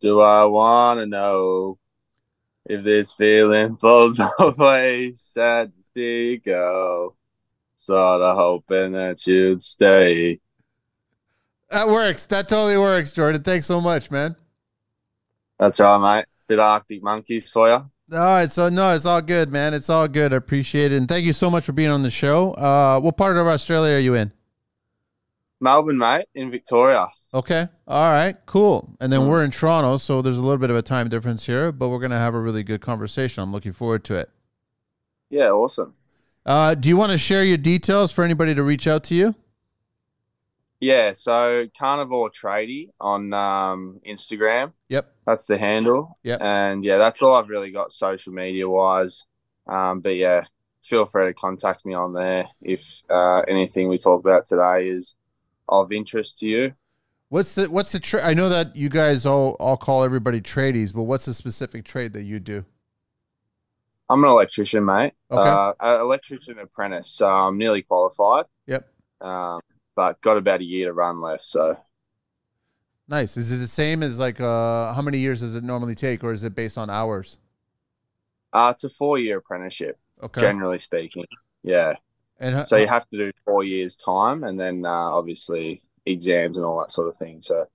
Do I want to know if this feeling falls away? Sad to see you go. Sort of hoping that you'd stay. That works. That totally works, Jordan. Thanks so much, man. That's right, mate. Bit of Arctic Monkeys for you. All right, so no, it's all good, man. It's all good. I appreciate it, and thank you so much for being on the show. Uh, what part of Australia are you in? Melbourne, mate, in Victoria. Okay. All right. Cool. And then Mm. we're in Toronto, so there's a little bit of a time difference here, but we're gonna have a really good conversation. I'm looking forward to it. Yeah, awesome. Uh, do you want to share your details for anybody to reach out to you? Yeah, so Carnivore Tradie on um, Instagram. Yep. That's the handle. Yep. And yeah, that's all I've really got social media wise. Um, but yeah, feel free to contact me on there if uh, anything we talk about today is of interest to you. What's the what's the tra- I know that you guys all all call everybody tradies, but what's the specific trade that you do? I'm an electrician, mate. Okay. Uh, electrician apprentice. So I'm nearly qualified. Yep. Um, but got about a year to run left. So Nice. Is it the same as like uh how many years does it normally take or is it based on hours? uh, it's a four year apprenticeship, Okay. generally speaking. Yeah. And uh, So you have to do four years time and then uh, obviously exams and all that sort of thing. So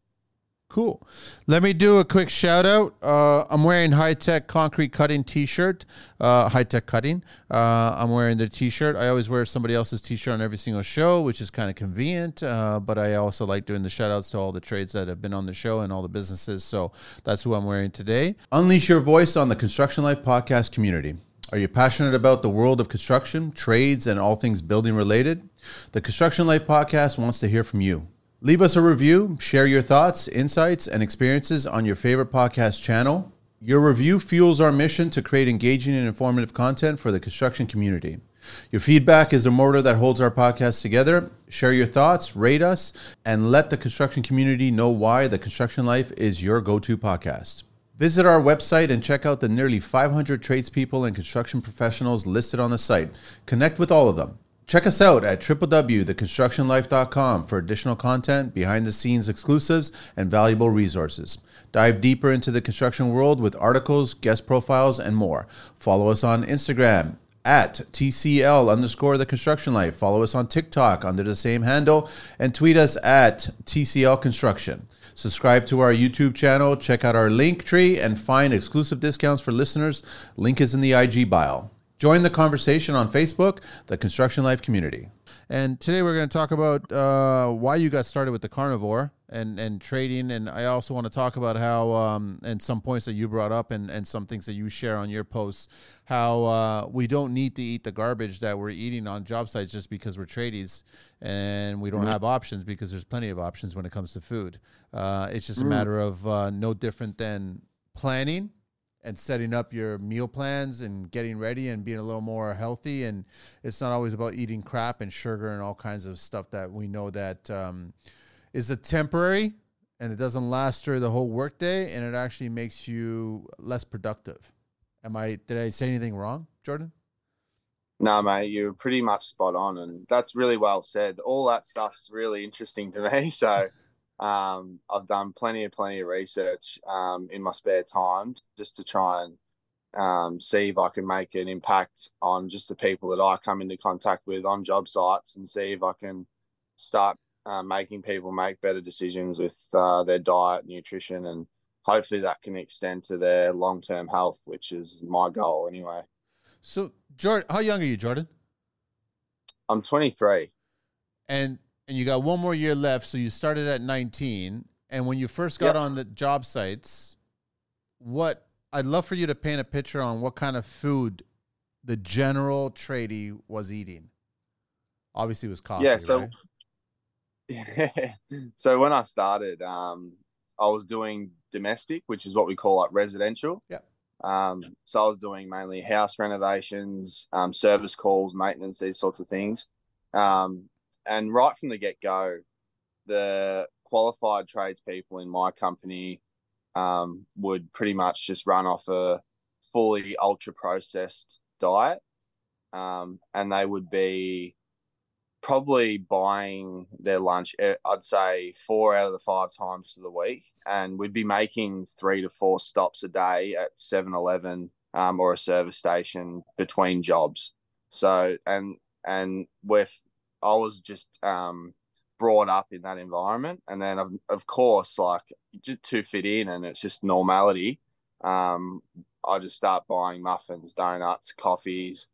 Cool. Let me do a quick shout out. Uh, I'm wearing high tech concrete cutting t shirt, uh, high tech cutting. Uh, I'm wearing the t shirt. I always wear somebody else's t shirt on every single show, which is kind of convenient. Uh, but I also like doing the shout outs to all the trades that have been on the show and all the businesses. So that's who I'm wearing today. Unleash your voice on the Construction Life podcast community. Are you passionate about the world of construction, trades, and all things building related? The Construction Life podcast wants to hear from you. Leave us a review, share your thoughts, insights, and experiences on your favorite podcast channel. Your review fuels our mission to create engaging and informative content for the construction community. Your feedback is the motor that holds our podcast together. Share your thoughts, rate us, and let the construction community know why The Construction Life is your go to podcast. Visit our website and check out the nearly 500 tradespeople and construction professionals listed on the site. Connect with all of them. Check us out at www.theconstructionlife.com for additional content, behind the scenes exclusives, and valuable resources. Dive deeper into the construction world with articles, guest profiles, and more. Follow us on Instagram at TCL underscore the construction life. Follow us on TikTok under the same handle and tweet us at TCL Construction. Subscribe to our YouTube channel, check out our link tree, and find exclusive discounts for listeners. Link is in the IG bio. Join the conversation on Facebook, the Construction Life community. And today we're going to talk about uh, why you got started with the carnivore and, and trading. And I also want to talk about how, um, and some points that you brought up and, and some things that you share on your posts, how uh, we don't need to eat the garbage that we're eating on job sites just because we're tradies and we don't have options because there's plenty of options when it comes to food. Uh, it's just a matter of uh, no different than planning and setting up your meal plans and getting ready and being a little more healthy and it's not always about eating crap and sugar and all kinds of stuff that we know that um, is a temporary and it doesn't last through the whole workday and it actually makes you less productive am i did i say anything wrong jordan no, mate, you're pretty much spot on, and that's really well said. All that stuff's really interesting to me. So, um, I've done plenty of plenty of research um, in my spare time just to try and um, see if I can make an impact on just the people that I come into contact with on job sites, and see if I can start uh, making people make better decisions with uh, their diet, nutrition, and hopefully that can extend to their long term health, which is my goal anyway. so jordan how young are you jordan I'm 23. and and you got one more year left so you started at 19 and when you first got Yep. on the job sites what i'd love for you to paint a picture on what kind of food the general tradie was eating obviously it was coffee Yeah, so- right? so when I started, um, I was doing domestic, which is what we call like residential. Yeah. Um, so I was doing mainly house renovations, um, service calls, maintenance, these sorts of things. Um, and right from the get go, the qualified tradespeople in my company um, would pretty much just run off a fully ultra processed diet. Um, and they would be probably buying their lunch, eh, I'd say four out of the five times to the week. And we'd be making three to four stops a day at 7 Eleven um, or a service station between jobs. So, and, and with, I was just um, brought up in that environment. And then, of, of course, like just to fit in and it's just normality. Um, I just start buying muffins, donuts, coffees,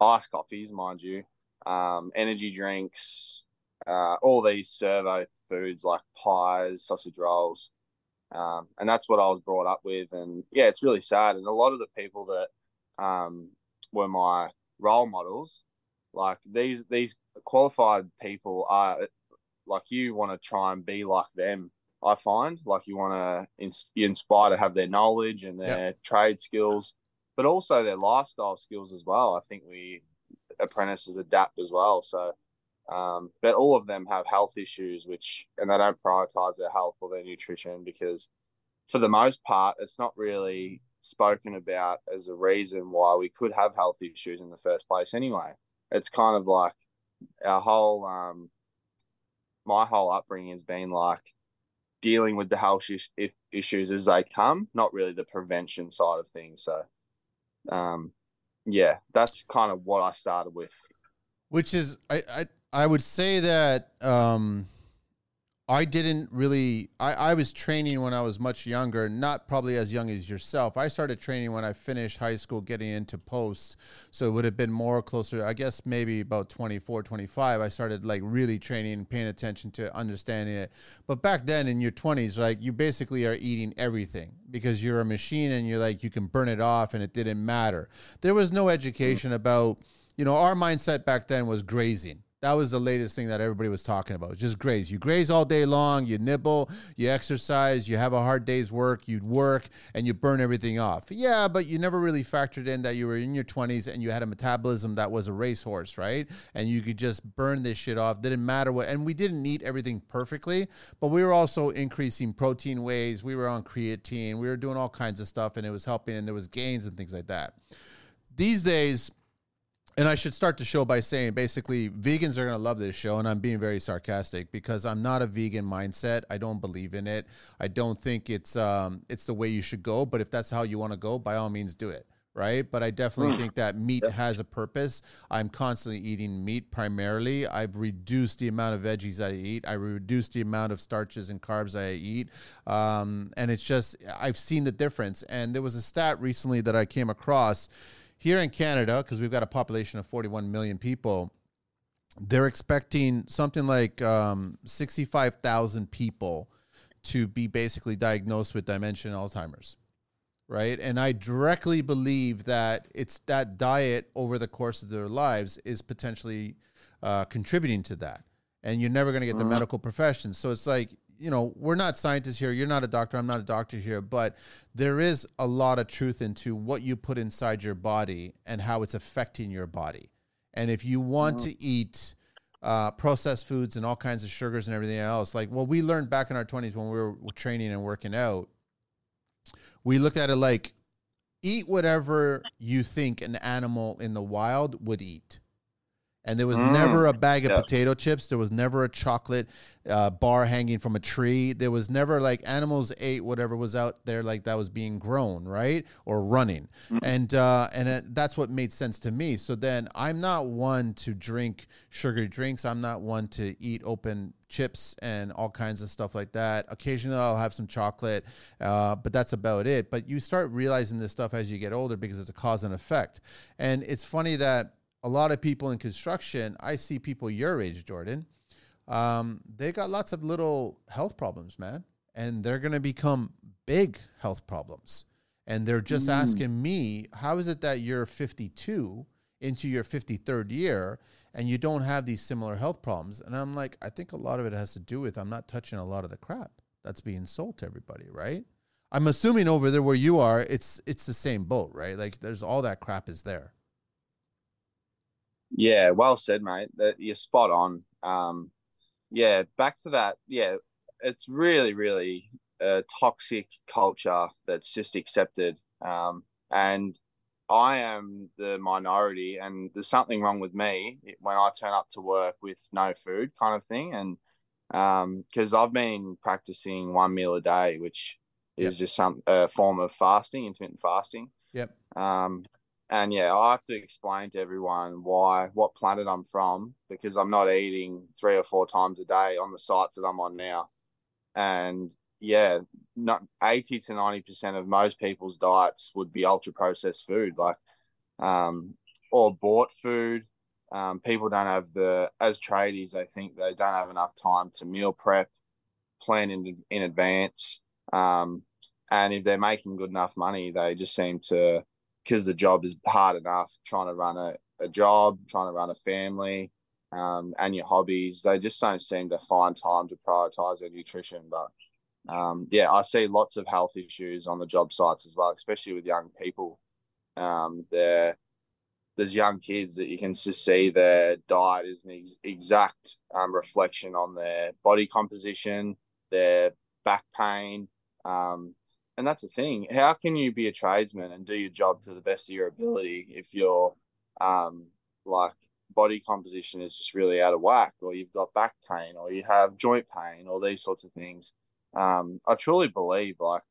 iced coffees, mind you, um, energy drinks, uh, all these servo foods like pies, sausage rolls. Um, and that's what I was brought up with. And yeah, it's really sad. And a lot of the people that um, were my role models, like these these qualified people are like you want to try and be like them. I find like you want to you inspire to have their knowledge and their yep. trade skills, but also their lifestyle skills as well. I think we apprentices adapt as well. So, um, but all of them have health issues, which and they don't prioritize their health or their nutrition because, for the most part, it's not really spoken about as a reason why we could have health issues in the first place. Anyway, it's kind of like our whole, um, my whole upbringing has been like dealing with the health issues as they come, not really the prevention side of things. So, um, yeah, that's kind of what I started with. Which is, I, I, I would say that um, I didn't really. I, I was training when I was much younger, not probably as young as yourself. I started training when I finished high school, getting into post. So it would have been more closer, I guess, maybe about 24, 25. I started like really training, paying attention to understanding it. But back then in your 20s, like you basically are eating everything because you're a machine and you're like, you can burn it off and it didn't matter. There was no education about, you know, our mindset back then was grazing that was the latest thing that everybody was talking about. Just graze. You graze all day long, you nibble, you exercise, you have a hard day's work, you work, and you burn everything off. Yeah, but you never really factored in that you were in your 20s and you had a metabolism that was a racehorse, right? And you could just burn this shit off. Didn't matter what. And we didn't eat everything perfectly, but we were also increasing protein ways. We were on creatine. We were doing all kinds of stuff, and it was helping, and there was gains and things like that. These days, and I should start the show by saying basically vegans are going to love this show and I'm being very sarcastic because I'm not a vegan mindset. I don't believe in it. I don't think it's um it's the way you should go, but if that's how you want to go, by all means do it, right? But I definitely mm. think that meat has a purpose. I'm constantly eating meat primarily. I've reduced the amount of veggies that I eat. I reduced the amount of starches and carbs I eat. Um, and it's just I've seen the difference. And there was a stat recently that I came across here in Canada, because we've got a population of 41 million people, they're expecting something like um, 65,000 people to be basically diagnosed with dementia and Alzheimer's. Right. And I directly believe that it's that diet over the course of their lives is potentially uh, contributing to that. And you're never going to get the uh-huh. medical profession. So it's like you know, we're not scientists here. You're not a doctor. I'm not a doctor here. But there is a lot of truth into what you put inside your body and how it's affecting your body. And if you want mm-hmm. to eat uh, processed foods and all kinds of sugars and everything else, like what we learned back in our 20s when we were training and working out, we looked at it like eat whatever you think an animal in the wild would eat and there was mm. never a bag of potato chips. There was never a chocolate uh, bar hanging from a tree. There was never like animals ate whatever was out there like that was being grown, right, or running, mm. and uh, and it, that's what made sense to me. So then I'm not one to drink sugary drinks. I'm not one to eat open chips and all kinds of stuff like that. Occasionally I'll have some chocolate, uh, but that's about it. But you start realizing this stuff as you get older because it's a cause and effect. And it's funny that a lot of people in construction, I see people your age, Jordan, um, they got lots of little health problems, man. And they're going to become big health problems. And they're just mm. asking me, how is it that you're 52 into your 53rd year and you don't have these similar health problems? And I'm like, I think a lot of it has to do with I'm not touching a lot of the crap that's being sold to everybody, right? I'm assuming over there where you are, it's it's the same boat, right? Like there's all that crap is there. Yeah, well said, mate. That you're spot on. Um, yeah, back to that. Yeah, it's really, really a toxic culture that's just accepted. Um, and I am the minority, and there's something wrong with me when I turn up to work with no food, kind of thing. And because um, I've been practicing one meal a day, which is yep. just some a form of fasting, intermittent fasting. Yep. Um, and yeah, I have to explain to everyone why, what planet I'm from, because I'm not eating three or four times a day on the sites that I'm on now. And yeah, not 80 to 90% of most people's diets would be ultra processed food, like, um, or bought food. Um, people don't have the, as tradies, they think they don't have enough time to meal prep, plan in, in advance. Um, and if they're making good enough money, they just seem to, because the job is hard enough, trying to run a, a job, trying to run a family, um, and your hobbies, they just don't seem to find time to prioritize their nutrition. But um, yeah, I see lots of health issues on the job sites as well, especially with young people. Um, there, there's young kids that you can just see their diet is an ex- exact um, reflection on their body composition, their back pain. And that's the thing. How can you be a tradesman and do your job to the best of your ability if your um, like body composition is just really out of whack, or you've got back pain, or you have joint pain, or these sorts of things? Um, I truly believe like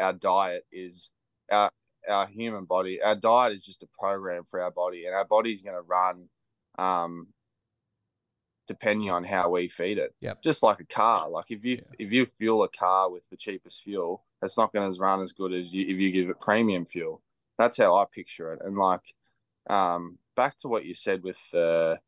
our diet is our our human body. Our diet is just a program for our body, and our body's going to run um, depending on how we feed it. Yeah. Just like a car. Like if you yeah. if you fuel a car with the cheapest fuel, it's not going to run as good as you, if you give it premium fuel. That's how I picture it. And like um, back to what you said with the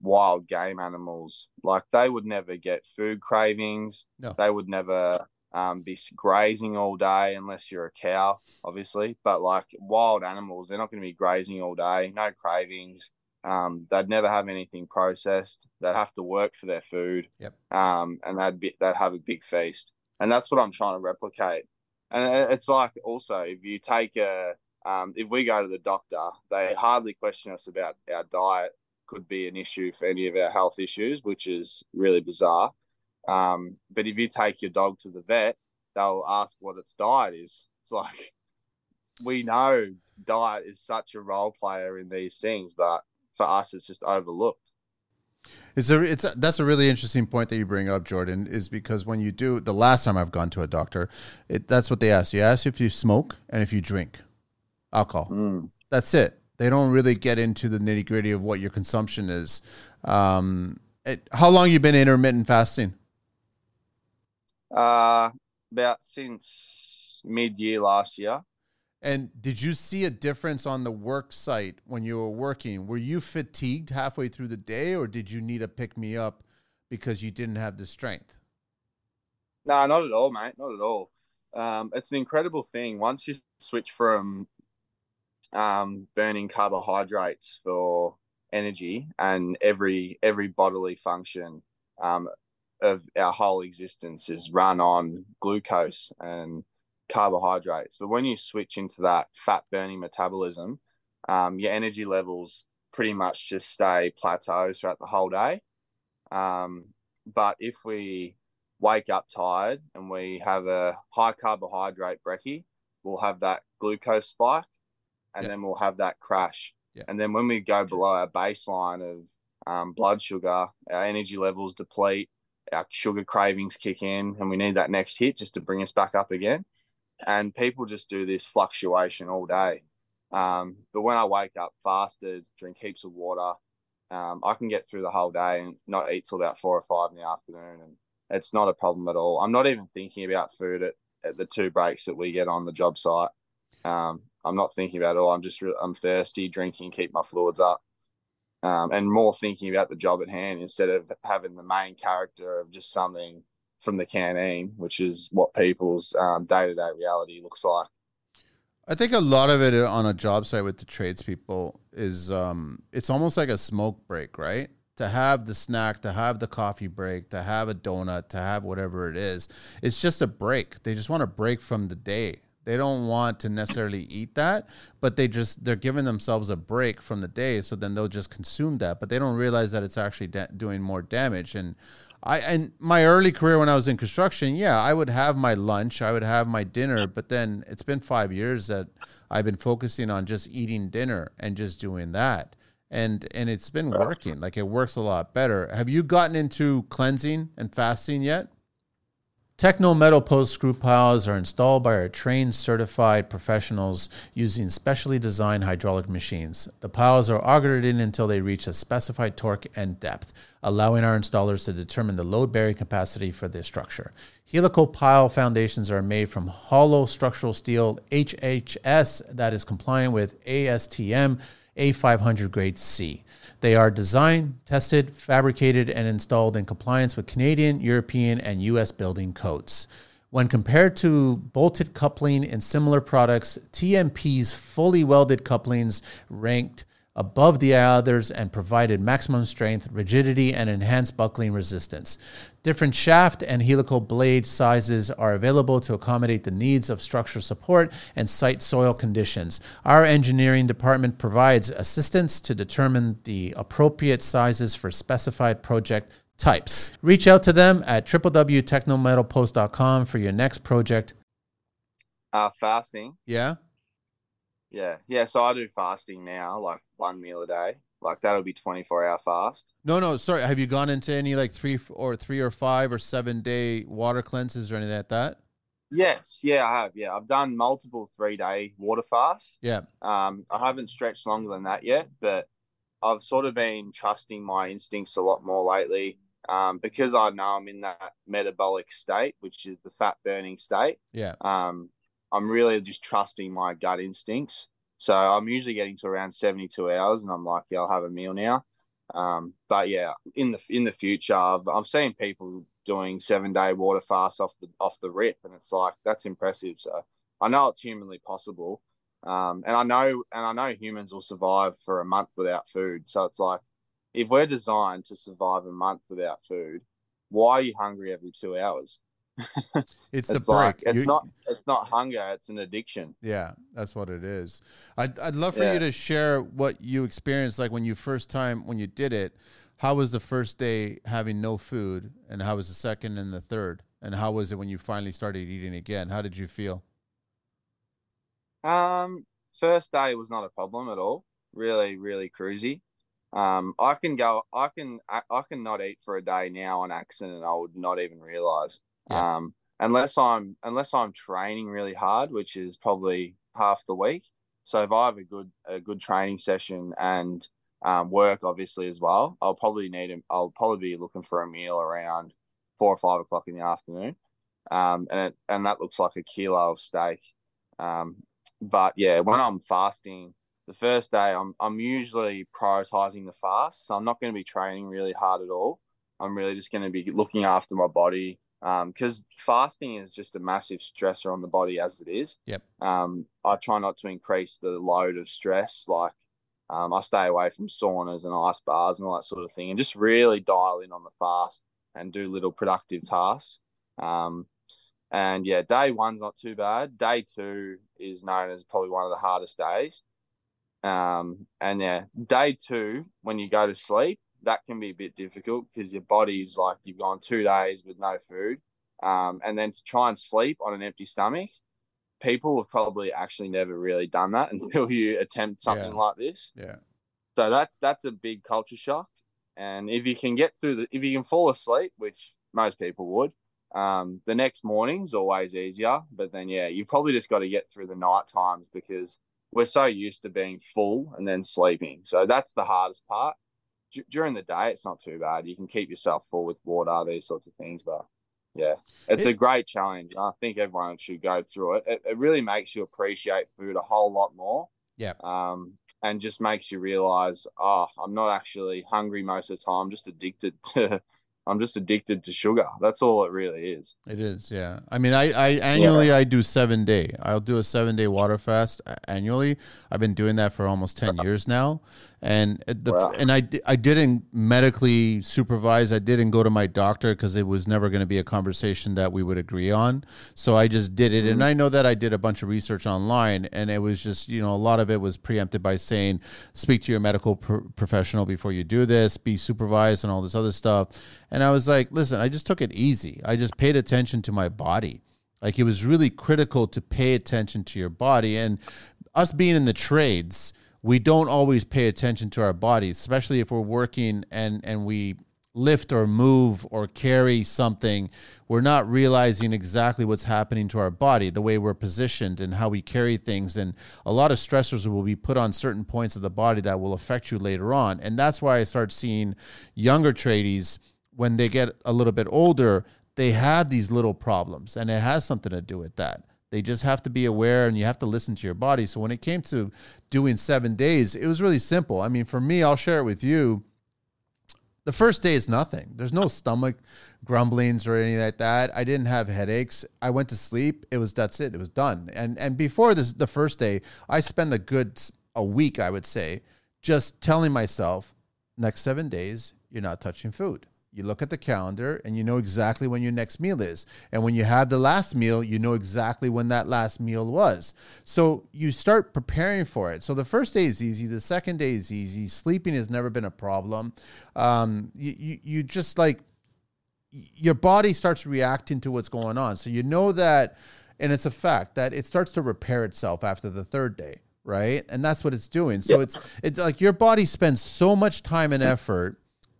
wild game animals. Like they would never get food cravings. No. They would never um, be grazing all day unless you're a cow, obviously. But like wild animals, they're not going to be grazing all day. No cravings. Um, they'd never have anything processed. They'd have to work for their food. Yep. Um, and they'd be, they'd have a big feast, and that's what I'm trying to replicate. And it's like also if you take a um, if we go to the doctor, they hardly question us about our diet could be an issue for any of our health issues, which is really bizarre. Um, but if you take your dog to the vet, they'll ask what its diet is. It's like we know diet is such a role player in these things, but for us, it's just overlooked. It's a, it's a, that's a really interesting point that you bring up, Jordan. Is because when you do the last time I've gone to a doctor, it, that's what they ask. You ask if you smoke and if you drink alcohol. Mm. That's it. They don't really get into the nitty gritty of what your consumption is. Um, it, how long you been intermittent fasting? Uh, about since mid year last year. And did you see a difference on the work site when you were working? Were you fatigued halfway through the day, or did you need to pick me up because you didn't have the strength? No, not at all, mate. Not at all. Um, it's an incredible thing. Once you switch from um, burning carbohydrates for energy and every every bodily function um, of our whole existence is run on glucose and carbohydrates. But when you switch into that fat burning metabolism, um, your energy levels pretty much just stay plateau throughout the whole day. Um, but if we wake up tired and we have a high carbohydrate brekkie, we'll have that glucose spike and then we'll have that crash. And then when we go below our baseline of um, blood sugar, our energy levels deplete, our sugar cravings kick in, and we need that next hit just to bring us back up again. And people just do this fluctuation all day. Um, but when I wake up fasted, drink heaps of water, um, I can get through the whole day and not eat till about four or five in the afternoon. And it's not a problem at all. I'm not even thinking about food at, at the two breaks that we get on the job site. Um, I'm not thinking about it all. I'm just I'm thirsty, drinking, keep my fluids up, um, and more thinking about the job at hand instead of having the main character of just something from the canteen, which is what people's day to day reality looks like. I think a lot of it on a job site with the tradespeople is um, it's almost like a smoke break, right? To have the snack, to have the coffee break, to have a donut, to have whatever it is. It's just a break. They just want to break from the day. They don't want to necessarily eat that, but they just they're giving themselves a break from the day, so then they'll just consume that. But they don't realize that it's actually da- doing more damage. And I and my early career when I was in construction, yeah, I would have my lunch, I would have my dinner, but then it's been five years that I've been focusing on just eating dinner and just doing that. And and it's been working. Like it works a lot better. Have you gotten into cleansing and fasting yet? Techno metal post screw piles are installed by our trained certified professionals using specially designed hydraulic machines. The piles are augered in until they reach a specified torque and depth, allowing our installers to determine the load bearing capacity for the structure. Helical pile foundations are made from hollow structural steel HSS that is compliant with ASTM A500 grade C. They are designed, tested, fabricated, and installed in compliance with Canadian, European, and US building codes. When compared to bolted coupling in similar products, TMP's fully welded couplings ranked above the others and provided maximum strength, rigidity, and enhanced buckling resistance. Different shaft and helical blade sizes are available to accommodate the needs of structural support and site soil conditions. Our engineering department provides assistance to determine the appropriate sizes for specified project types. Reach out to them at www.technometalpost.com for your next project. Uh, fasting. Yeah. Yeah, yeah. So I do fasting now, like one meal a day. Like that'll be twenty four hour fast. No, no, sorry. Have you gone into any like three or three or five or seven day water cleanses or anything like that? Yes, yeah, I have. Yeah, I've done multiple three day water fasts. Yeah. Um, I haven't stretched longer than that yet, but I've sort of been trusting my instincts a lot more lately. Um, because I know I'm in that metabolic state, which is the fat burning state. Yeah. Um, I'm really just trusting my gut instincts. So I'm usually getting to around 72 hours, and I'm like, yeah, I'll have a meal now. Um, but yeah, in the in the future, I've, I've seen people doing seven day water fast off the off the rip, and it's like that's impressive. So I know it's humanly possible, um, and I know and I know humans will survive for a month without food. So it's like if we're designed to survive a month without food, why are you hungry every two hours? It's, the It's break. like it's You- not it's not hunger, it's an addiction. Yeah, that's what it is. I'd, I'd love for Yeah. you to share what you experienced, like when you first time when you did it. How was the first day having no food, and how was the second and the third, and how was it when you finally started eating again? How did you feel? Um, first day was not a problem at all. Really, really cruisy. Um, I can go. I can. I, I can not eat for a day now on accident. I would not even realize. Yeah. Um, unless I'm unless I'm training really hard, which is probably half the week. So if I have a good a good training session and um, work obviously as well, I'll probably need. A, I'll probably be looking for a meal around four or five o'clock in the afternoon. Um, and it, and that looks like a kilo of steak. Um, but yeah, when I'm fasting, the first day I'm I'm usually prioritizing the fast, so I'm not going to be training really hard at all. I'm really just going to be looking after my body because fasting is just a massive stressor on the body as it is. Yep. Um, I try not to increase the load of stress. Like um, I stay away from saunas and ice baths and all that sort of thing, and just really dial in on the fast and do little productive tasks. Um, and yeah, day one's not too bad. Day two is known as probably one of the hardest days. Um, and yeah, day two, when you go to sleep, that can be a bit difficult because your body's like you've gone two days with no food. Um, and then to try and sleep on an empty stomach, people have probably actually never really done that until you attempt something Yeah. like this. Yeah, So that's that's a big culture shock. And if you can get through the, if you can fall asleep, which most people would, um, the next morning's always easier. But then yeah, you probably just got to get through the night times because we're so used to being full and then sleeping. So that's the hardest part. D- during the day, it's not too bad. You can keep yourself full with water, these sorts of things. But yeah, it's It- a great challenge. I think everyone should go through it. it. It really makes you appreciate food a whole lot more. Yeah. Um, and just makes you realize, oh, I'm not actually hungry most of the time. I'm just addicted to, I'm just addicted to sugar. That's all it really is. it is. Yeah, I mean, I, I annually I do seven day. I'll do a seven day water fast annually. I've been doing that for almost ten years now, and uh, the Wow. and I I didn't medically supervise. I didn't go to my doctor because it was never going to be a conversation that we would agree on. So I just did it, and I know that I did a bunch of research online, and it was just you know a lot of it was preempted by saying speak to your medical pro- professional before you do this, be supervised, and all this other stuff. And I was like, listen, I just took it easy. I just paid attention to my body. Like it was really critical to pay attention to your body. And us being in the trades, we don't always pay attention to our bodies, especially if we're working and and we lift or move or carry something, we're not realizing exactly what's happening to our body, the way we're positioned and how we carry things. And a lot of stressors will be put on certain points of the body that will affect you later on. And that's why I start seeing younger tradies when they get a little bit older, they have these little problems and it has something to do with that. They just have to be aware and you have to listen to your body. So when it came to doing seven days, it was really simple. I mean, for me, I'll share it with you the first day is nothing. There's no stomach grumblings or anything like that. I didn't have headaches. I went to sleep. It was that's it. It was done. And and before this the first day, I spent a good a week, I would say, just telling myself, next 7 days you're not touching food. You look at the calendar and you know exactly when your next meal is. And when you have the last meal, you know exactly when that last meal was. So you start preparing for it. So the first day is easy. The second day is easy. Sleeping has never been a problem. Um, you, you, you just like, your body starts reacting to what's going on. So you know that, and it's a fact that it starts to repair itself after the third day right? And that's what it's doing. So it's it's like your body spends so much time and effort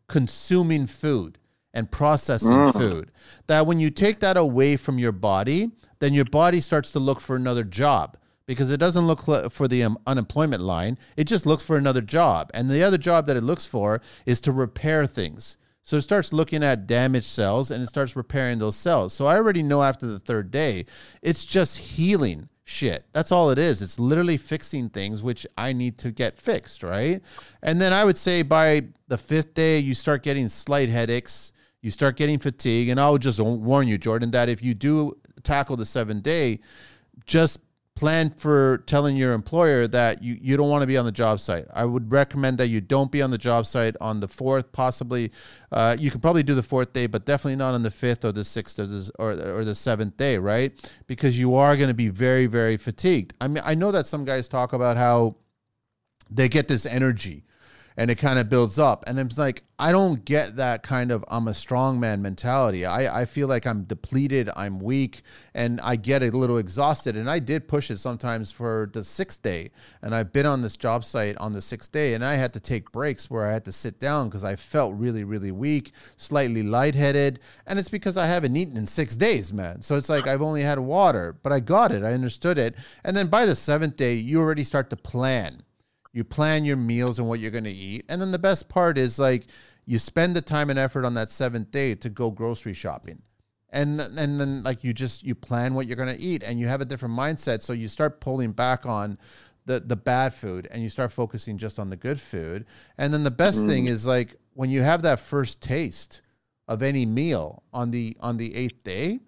consuming food and processing mm. food. That when you take that away from your body, then your body starts to look for another job because it doesn't look for the um, unemployment line. It just looks for another job. And the other job that it looks for is to repair things. So it starts looking at damaged cells and it starts repairing those cells. So I already know after the third day, it's just healing shit. That's all it is. It's literally fixing things which I need to get fixed, right? And then I would say by the fifth day, you start getting slight headaches, you start getting fatigue. And I'll just warn you, Jordan, that if you do tackle the seven day, just plan for telling your employer that you, you don't want to be on the job site. I would recommend that you don't be on the job site on the fourth, possibly. Uh, you could probably do the fourth day, but definitely not on the fifth or the sixth or the, or, or the seventh day, right? Because you are going to be very, very fatigued. I mean, I know that some guys talk about how they get this energy and it kind of builds up. And it's like, I don't get that kind of I'm a strongman mentality. I, I feel like I'm depleted, I'm weak, and I get a little exhausted. And I did push it sometimes for the sixth day. And I've been on this job site on the sixth day, and I had to take breaks where I had to sit down because I felt really, really weak, slightly lightheaded. And it's because I haven't eaten in six days, man. So it's like I've only had water, but I got it, I understood it. And then by the seventh day, you already start to plan you plan your meals and what you're going to eat. And then the best part is like you spend the time and effort on that seventh day to go grocery shopping. And, and then like you just you plan what you're going to eat and you have a different mindset so you start pulling back on the the bad food and you start focusing just on the good food and then the best mm. thing is like when you have that first taste of any meal on the on the eighth day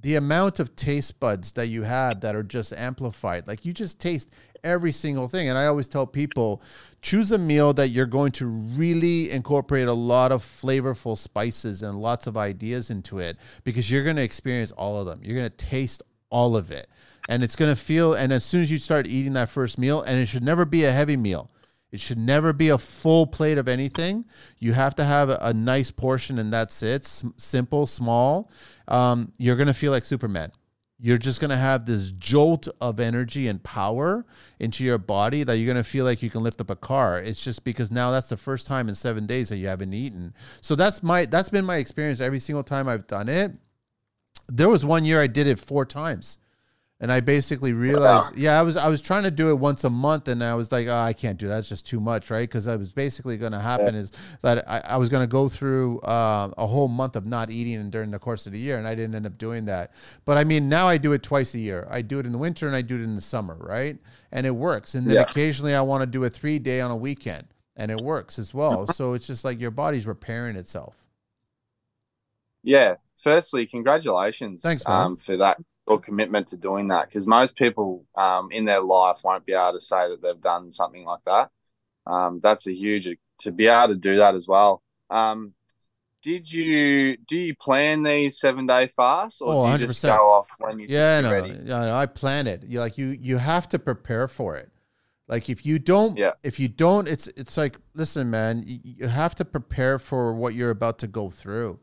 the amount of taste buds that you have that are just amplified like you just taste every single thing. And I always tell people choose a meal that you're going to really incorporate a lot of flavorful spices and lots of ideas into it because you're going to experience all of them. You're going to taste all of it. And it's going to feel, and as soon as you start eating that first meal, and it should never be a heavy meal. It should never be a full plate of anything. You have to have a, a nice portion, and that's it. S- simple, small. Um, you're going to feel like Superman you're just going to have this jolt of energy and power into your body that you're going to feel like you can lift up a car. It's just because now that's the first time in 7 days that you haven't eaten. So that's my that's been my experience every single time I've done it. There was one year I did it 4 times and I basically realized, yeah, I was I was trying to do it once a month, and I was like, oh, I can't do that. It's just too much, right? Because I was basically going to happen yeah. is that I, I was going to go through uh, a whole month of not eating during the course of the year, and I didn't end up doing that. But I mean, now I do it twice a year. I do it in the winter and I do it in the summer, right? And it works. And then yeah. occasionally I want to do a three day on a weekend, and it works as well. so it's just like your body's repairing itself. Yeah. Firstly, congratulations. Thanks, man. Um, for that or commitment to doing that because most people um, in their life won't be able to say that they've done something like that. Um, that's a huge to be able to do that as well. Um, did you do you plan these seven day fasts or oh, do you 100%. just go off when you yeah no, ready? no I plan it. You like you you have to prepare for it. Like if you don't, yeah. if you don't, it's it's like listen, man, you, you have to prepare for what you're about to go through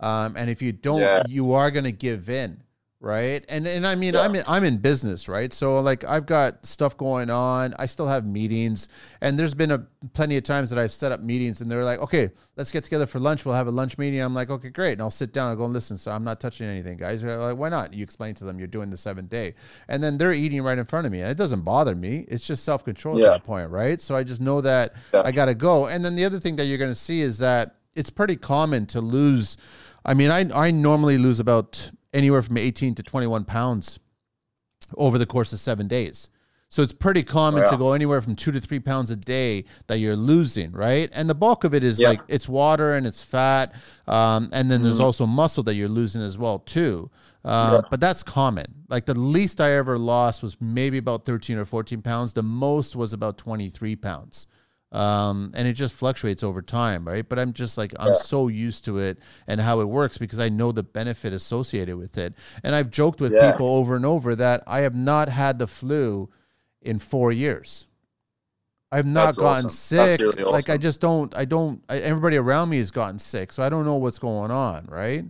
Um, and if you don't, Yeah. you are going to give in, right? And and I mean, Yeah. I'm in, I'm in business, right? So like I've got stuff going on. I still have meetings, and there's been a plenty of times that I've set up meetings, and they're like, okay, let's get together for lunch. We'll have a lunch meeting. I'm like, okay, great, and I'll sit down. I'll go and listen. So I'm not touching anything, guys. They're like, why not? You explain to them you're doing the seven day, and then they're eating right in front of me, and it doesn't bother me. It's just self control Yeah. at that point, right? So I just know that Yeah. I got to go. And then the other thing that you're going to see is that it's pretty common to lose. I mean, I I normally lose about anywhere from 18 to 21 pounds over the course of seven days. So it's pretty common Yeah. to go anywhere from two to three pounds a day that you're losing, right? And the bulk of it is Yeah. like it's water and it's fat, um, and then there's also muscle that you're losing as well too. Uh, But that's common. Like the least I ever lost was maybe about 13 or 14 pounds. The most was about 23 pounds. Um, and it just fluctuates over time, right? But I'm just like I'm so used to it and how it works because I know the benefit associated with it. And I've joked with Yeah. people over and over that I have not had the flu in four years. I've not That's gotten awesome. Sick. really Like I just don't. I don't. I, everybody around me has gotten sick, so I don't know what's going on. Right?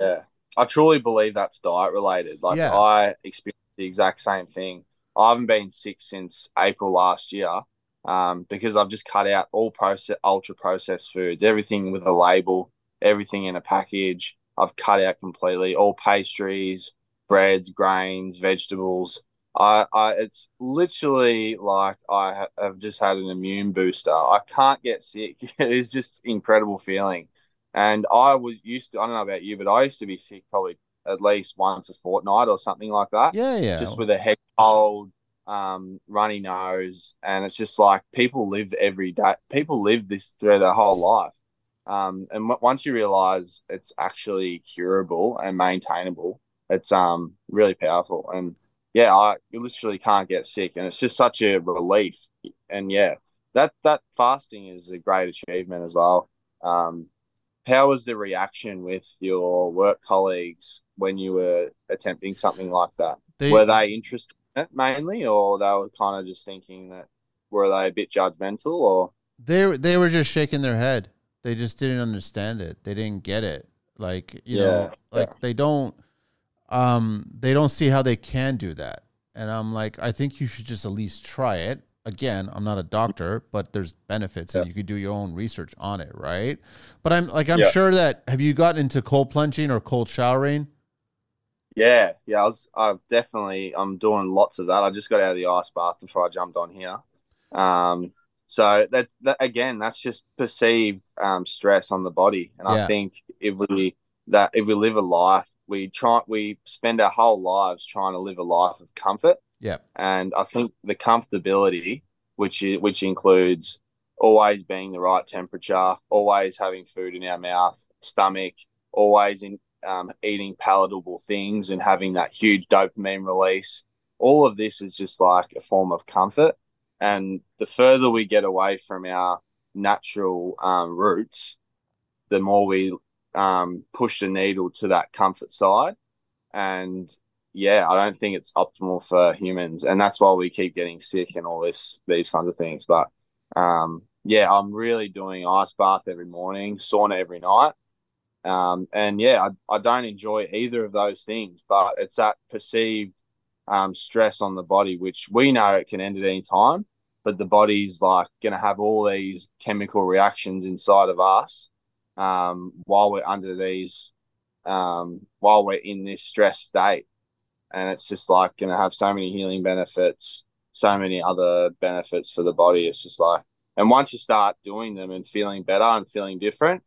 Yeah. I truly believe that's diet related. Like Yeah. I experienced the exact same thing. I haven't been sick since April last year um, because I've just cut out all process, ultra processed foods, everything with a label, everything in a package. I've cut out completely all pastries, breads, grains, vegetables. I, I, it's literally like I have just had an immune booster. I can't get sick. It's just incredible feeling. And I was used to, I don't know about you, but I used to be sick probably at least once a fortnight or something like that, Yeah, yeah. just with a head cold, um, runny nose. And it's just like people live every day, people live this through their whole life. Um, and w- once you realize it's actually curable and maintainable, it's um really powerful. And yeah, I you literally can't get sick, and it's just such a relief. And yeah, that that fasting is a great achievement as well. Um, how was the reaction with your work colleagues when you were attempting something like that? They- were they interested mainly, or they were kind of just thinking that were they a bit judgmental, or they they were just shaking their head. They just didn't understand it. They didn't get it. Like you know, Yeah, like they don't um they don't see how they can do that. And I'm like, I think you should just at least try it. Again, I'm not a doctor, but there's benefits and you could do your own research on it, right? But I'm like I'm Yeah. sure that have you gotten into cold plunging or cold showering? Yeah, yeah, I was. I've definitely. I'm doing lots of that. I just got out of the ice bath before I jumped on here. Um, so that, that again, that's just perceived um stress on the body, and Yeah. I think if we that if we live a life, we try we spend our whole lives trying to live a life of comfort, Yeah. and I think the comfortability, which is which includes always being the right temperature, always having food in our mouth, stomach, always in um, eating palatable things and having that huge dopamine release. All of this is just like a form of comfort. And the further we get away from our natural um, roots, the more we um, push the needle to that comfort side. And yeah, I don't think it's optimal for humans, and that's why we keep getting sick and all this these kinds of things. But um, yeah, I'm really doing ice bath every morning, sauna every night. Um, and yeah, I, I don't enjoy either of those things, but it's that perceived um, stress on the body, which we know it can end at any time, but the body's like going to have all these chemical reactions inside of us um, while we're under these, um, while we're in this stress state. And it's just like going to have so many healing benefits, so many other benefits for the body. It's just like, and once you start doing them and feeling better and feeling different,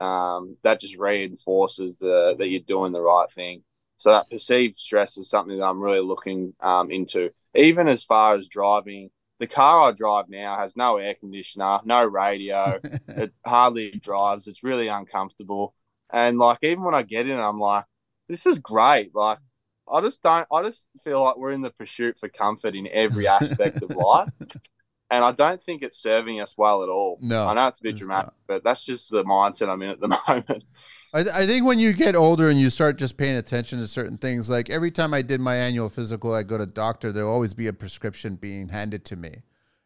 um, that just reinforces the that you're doing the right thing. So that perceived stress is something that I'm really looking um, into. Even as far as driving, the car I drive now has no air conditioner, no radio. it hardly drives. It's really uncomfortable. And like even when I get in, I'm like, this is great. Like I just don't. I just feel like we're in the pursuit for comfort in every aspect of life. And I don't think it's serving us well at all. No, I know it's a bit it's dramatic, not. but that's just the mindset I'm in at the moment. I, th- I think when you get older and you start just paying attention to certain things, like every time I did my annual physical, I go to doctor, there'll always be a prescription being handed to me.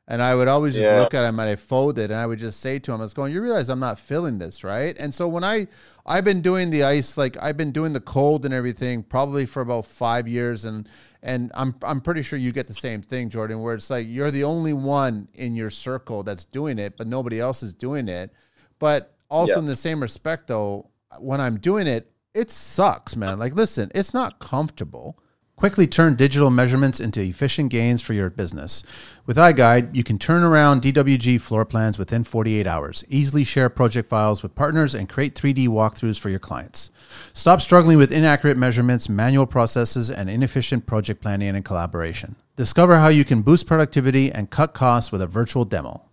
And I would always just Yeah. look at him and I folded and I would just say to him, I was going, You realize I'm not feeling this, right? And so when I I've been doing the ice, like I've been doing the cold and everything probably for about five years and and I'm I'm pretty sure you get the same thing, Jordan, where it's like you're the only one in your circle that's doing it, but nobody else is doing it. But also Yeah. in the same respect though, when I'm doing it, it sucks, man. Like listen, it's not comfortable. Quickly turn digital measurements into efficient gains for your business. With iGuide, you can turn around DWG floor plans within 48 hours, easily share project files with partners, and create 3D walkthroughs for your clients. Stop struggling with inaccurate measurements, manual processes, and inefficient project planning and collaboration. Discover how you can boost productivity and cut costs with a virtual demo.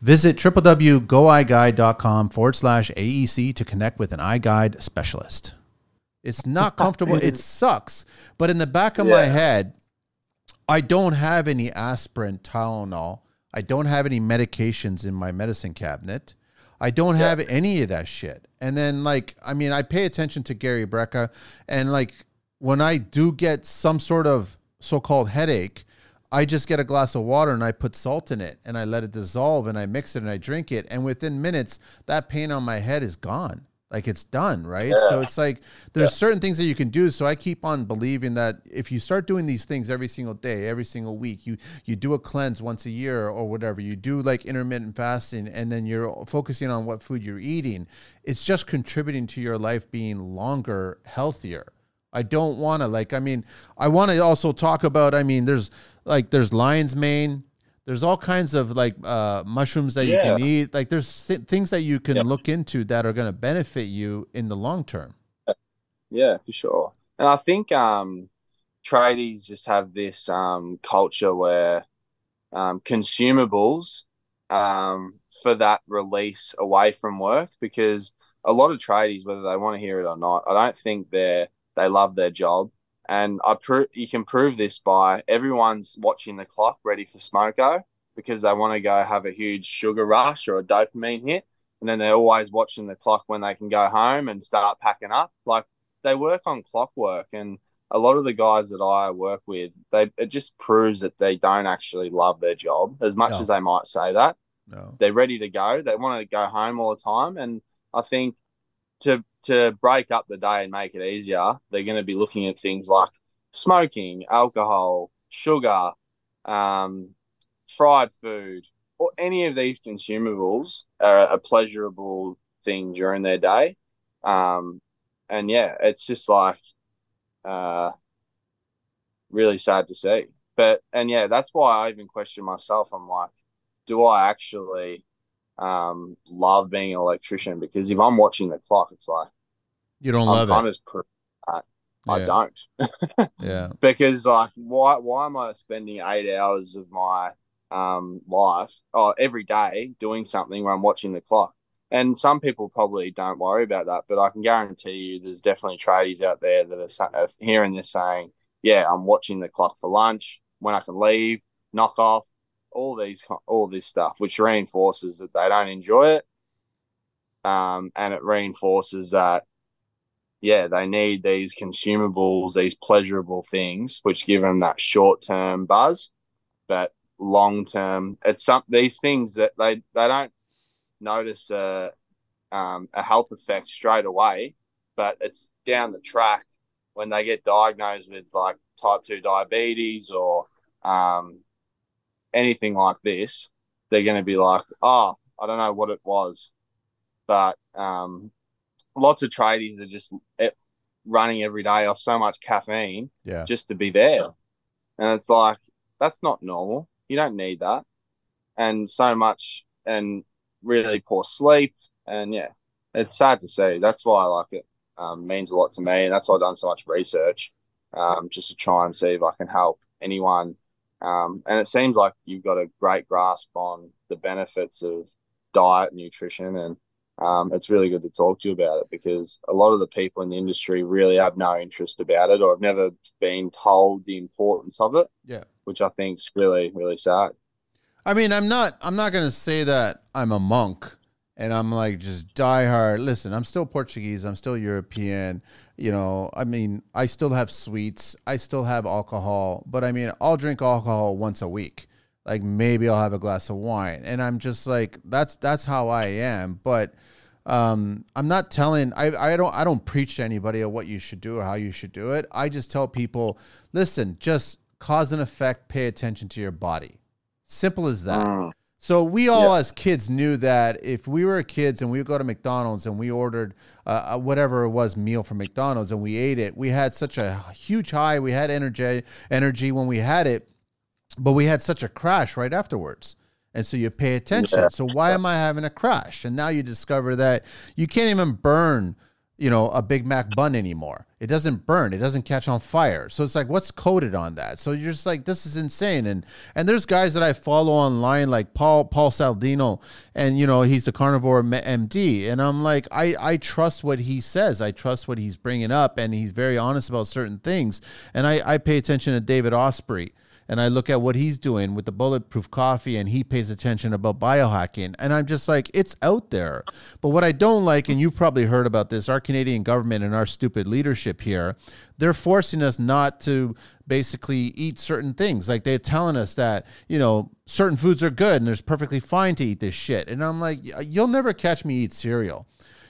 Visit www.goiguide.com forward slash AEC to connect with an iGuide specialist. It's not comfortable. it sucks. But in the back of my head, I don't have any aspirin, Tylenol. I don't have any medications in my medicine cabinet. I don't have any of that shit. And then, like, I mean, I pay attention to Gary Brecka, and like, when I do get some sort of so-called headache, I just get a glass of water and I put salt in it and I let it dissolve and I mix it and I drink it. And within minutes, that pain on my head is gone. Like it's done, right? So it's like there's certain things that you can do. So I keep on believing that if you start doing these things every single day, every single week, you you do a cleanse once a year or whatever, you do like intermittent fasting, and then you're focusing on what food you're eating, it's just contributing to your life being longer, healthier. I don't want to like. I mean, I want to also talk about. I mean, there's like there's lion's mane. There's all kinds of like uh, mushrooms that you can eat. Like there's th- things that you can look into that are going to benefit you in the long term. Yeah, for sure. And I think um tradies just have this um culture where um consumables um for that release away from work because a lot of tradies, whether they want to hear it or not, I don't think they're they love their job. And I pro- you can prove this by everyone's watching the clock ready for smoko because they want to go have a huge sugar rush or a dopamine hit. And then they're always watching the clock when they can go home and start packing up. Like they work on clockwork and a lot of the guys that I work with, they it just proves that they don't actually love their job as much No. as they might say that. No. They're ready to go. They want to go home all the time. And I think to to break up the day and make it easier, they're going to be looking at things like smoking, alcohol, sugar, um, fried food, or any of these consumables are a pleasurable thing during their day. Um, and yeah, it's just like uh, really sad to see. But and yeah, that's why I even question myself. I'm like, do I actually um, love being an electrician? Because if I'm watching the clock, it's like You don't I'm love kind it. of pr- I Yeah. don't Yeah. because like why why am I spending eight hours of my um life oh every day doing something where I'm watching the clock? And some people probably don't worry about that, but I can guarantee you there's definitely tradies out there that are, sa- are hearing this saying, "Yeah, I'm watching the clock for lunch when I can leave, knock off, all these all this stuff," which reinforces that they don't enjoy it, um, and it reinforces that yeah, they need these consumables, these pleasurable things, which give them that short term buzz, but long term, it's some these things that they they don't notice a um, a health effect straight away, but it's down the track when they get diagnosed with like type two diabetes or um, anything like this, they're going to be like, oh, I don't know what it was, but um, lots of tradies are just eh, running every day off so much caffeine Yeah. just to be there. And it's like, that's not normal. You don't need that. And so much, and really poor sleep. And yeah, it's sad to see. That's why I like it. Um, means a lot to me. And that's why I've done so much research um, just to try and see if I can help anyone. Um, and it seems like you've got a great grasp on the benefits of diet, nutrition, and um, it's really good to talk to you about it because a lot of the people in the industry really have no interest about it or have never been told the importance of it, Yeah. which I think is really, really sad. I mean, I'm not. I'm not going to say that I'm a monk and I'm like just die hard. Listen, I'm still Portuguese. I'm still European. You know, I mean, I still have sweets. I still have alcohol, but I mean, I'll drink alcohol once a week. like maybe I'll have a glass of wine. And I'm just like, that's that's how I am. But um, I'm not telling I, I don't I don't preach to anybody of what you should do or how you should do it. I just tell people, listen, just cause and effect, pay attention to your body. Simple as that. Mm. So we all, as kids, knew that if we were kids and we would go to McDonald's and we ordered uh, uh, whatever it was meal from McDonald's and we ate it, we had such a huge high. We had energy, energy when we had it, but we had such a crash right afterwards. And so you pay attention. Yeah. So why am I having a crash? And now you discover that you can't even burn, you know, a Big Mac bun anymore. It doesn't burn. It doesn't catch on fire. So it's like, what's coated on that? So you're just like, this is insane. And and there's guys that I follow online, like Paul Paul Saladino, and you know he's the carnivore MD, and I'm like, I I trust what he says. I trust what he's bringing up, and he's very honest about certain things. And I I pay attention to David Asprey and I look at what he's doing with the bulletproof coffee and he pays attention about biohacking. And I'm just like, it's out there. But what I don't like, and you've probably heard about this, our Canadian government and our stupid leadership here, they're forcing us not to basically eat certain things. Like they're telling us that, you know, certain foods are good and it's perfectly fine to eat this shit. And I'm like, you'll never catch me eat cereal.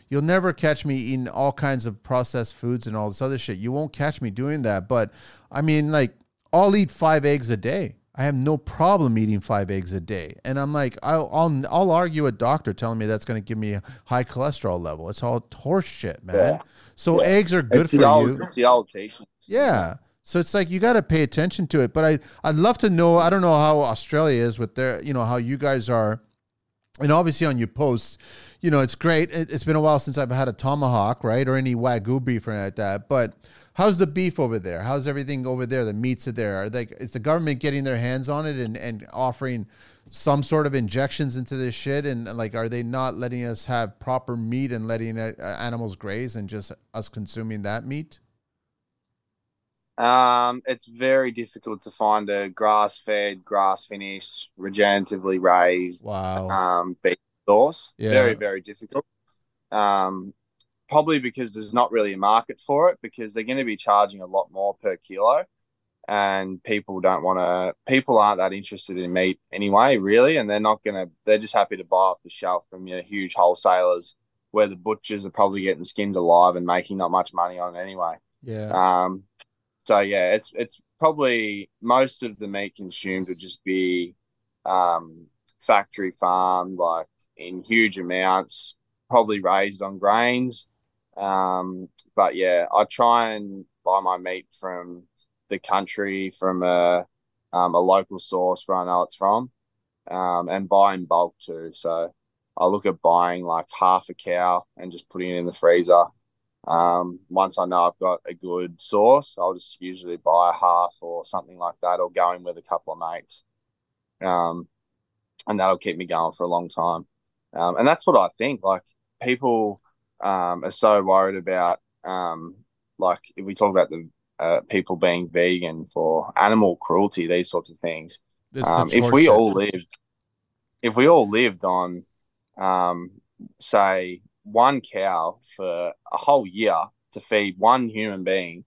You'll never catch me eating all kinds of processed foods and all this other shit. You won't catch me doing that. But I mean, like, I'll eat five eggs a day. I have no problem eating five eggs a day. And I'm like, I'll I'll, I'll argue a doctor telling me that's going to give me a high cholesterol level. It's all horse shit, man. Yeah. So Yeah. eggs are good it's for old, you. It's the. Yeah. So it's like you got to pay attention to it. But I I'd love to know. I don't know how Australia is with their, you know, how you guys are. And obviously on your posts, you know, it's great. It, it's been a while since I've had a tomahawk, right, or any wagyu beef or anything like that. But how's the beef over there? How's everything over there? The meats are there. Are they? Is the government getting their hands on it and and offering some sort of injections into this shit? And like, are they not letting us have proper meat and letting uh, animals graze and just us consuming that meat? Um, it's very difficult to find a grass-fed, grass-finished, regeneratively raised Wow. um, beef source. Yeah. Very, very difficult. Um, probably because there's not really a market for it because they're going to be charging a lot more per kilo, and people don't want to. People aren't that interested in meat anyway, really, and they're not going to. They're just happy to buy off the shelf from your huge wholesalers, where the butchers are probably getting skinned alive and making not much money on it anyway. Yeah. Um, so yeah, it's it's probably most of the meat consumed would just be um, factory farmed, like in huge amounts, probably raised on grains. Um, but yeah, I try and buy my meat from the country, from a um, a local source where I know it's from, um, and buy in bulk too. So I look at buying like half a cow and just putting it in the freezer. Um, once I know I've got a good source, I'll just usually buy a half or something like that, or go in with a couple of mates. Um, and that'll keep me going for a long time. Um, and that's what I think. Like people um, are so worried about, um, like if we talk about the uh, people being vegan for animal cruelty, these sorts of things. Um, if we all lived, if we all lived on, um, say, one cow for a whole year to feed one human being,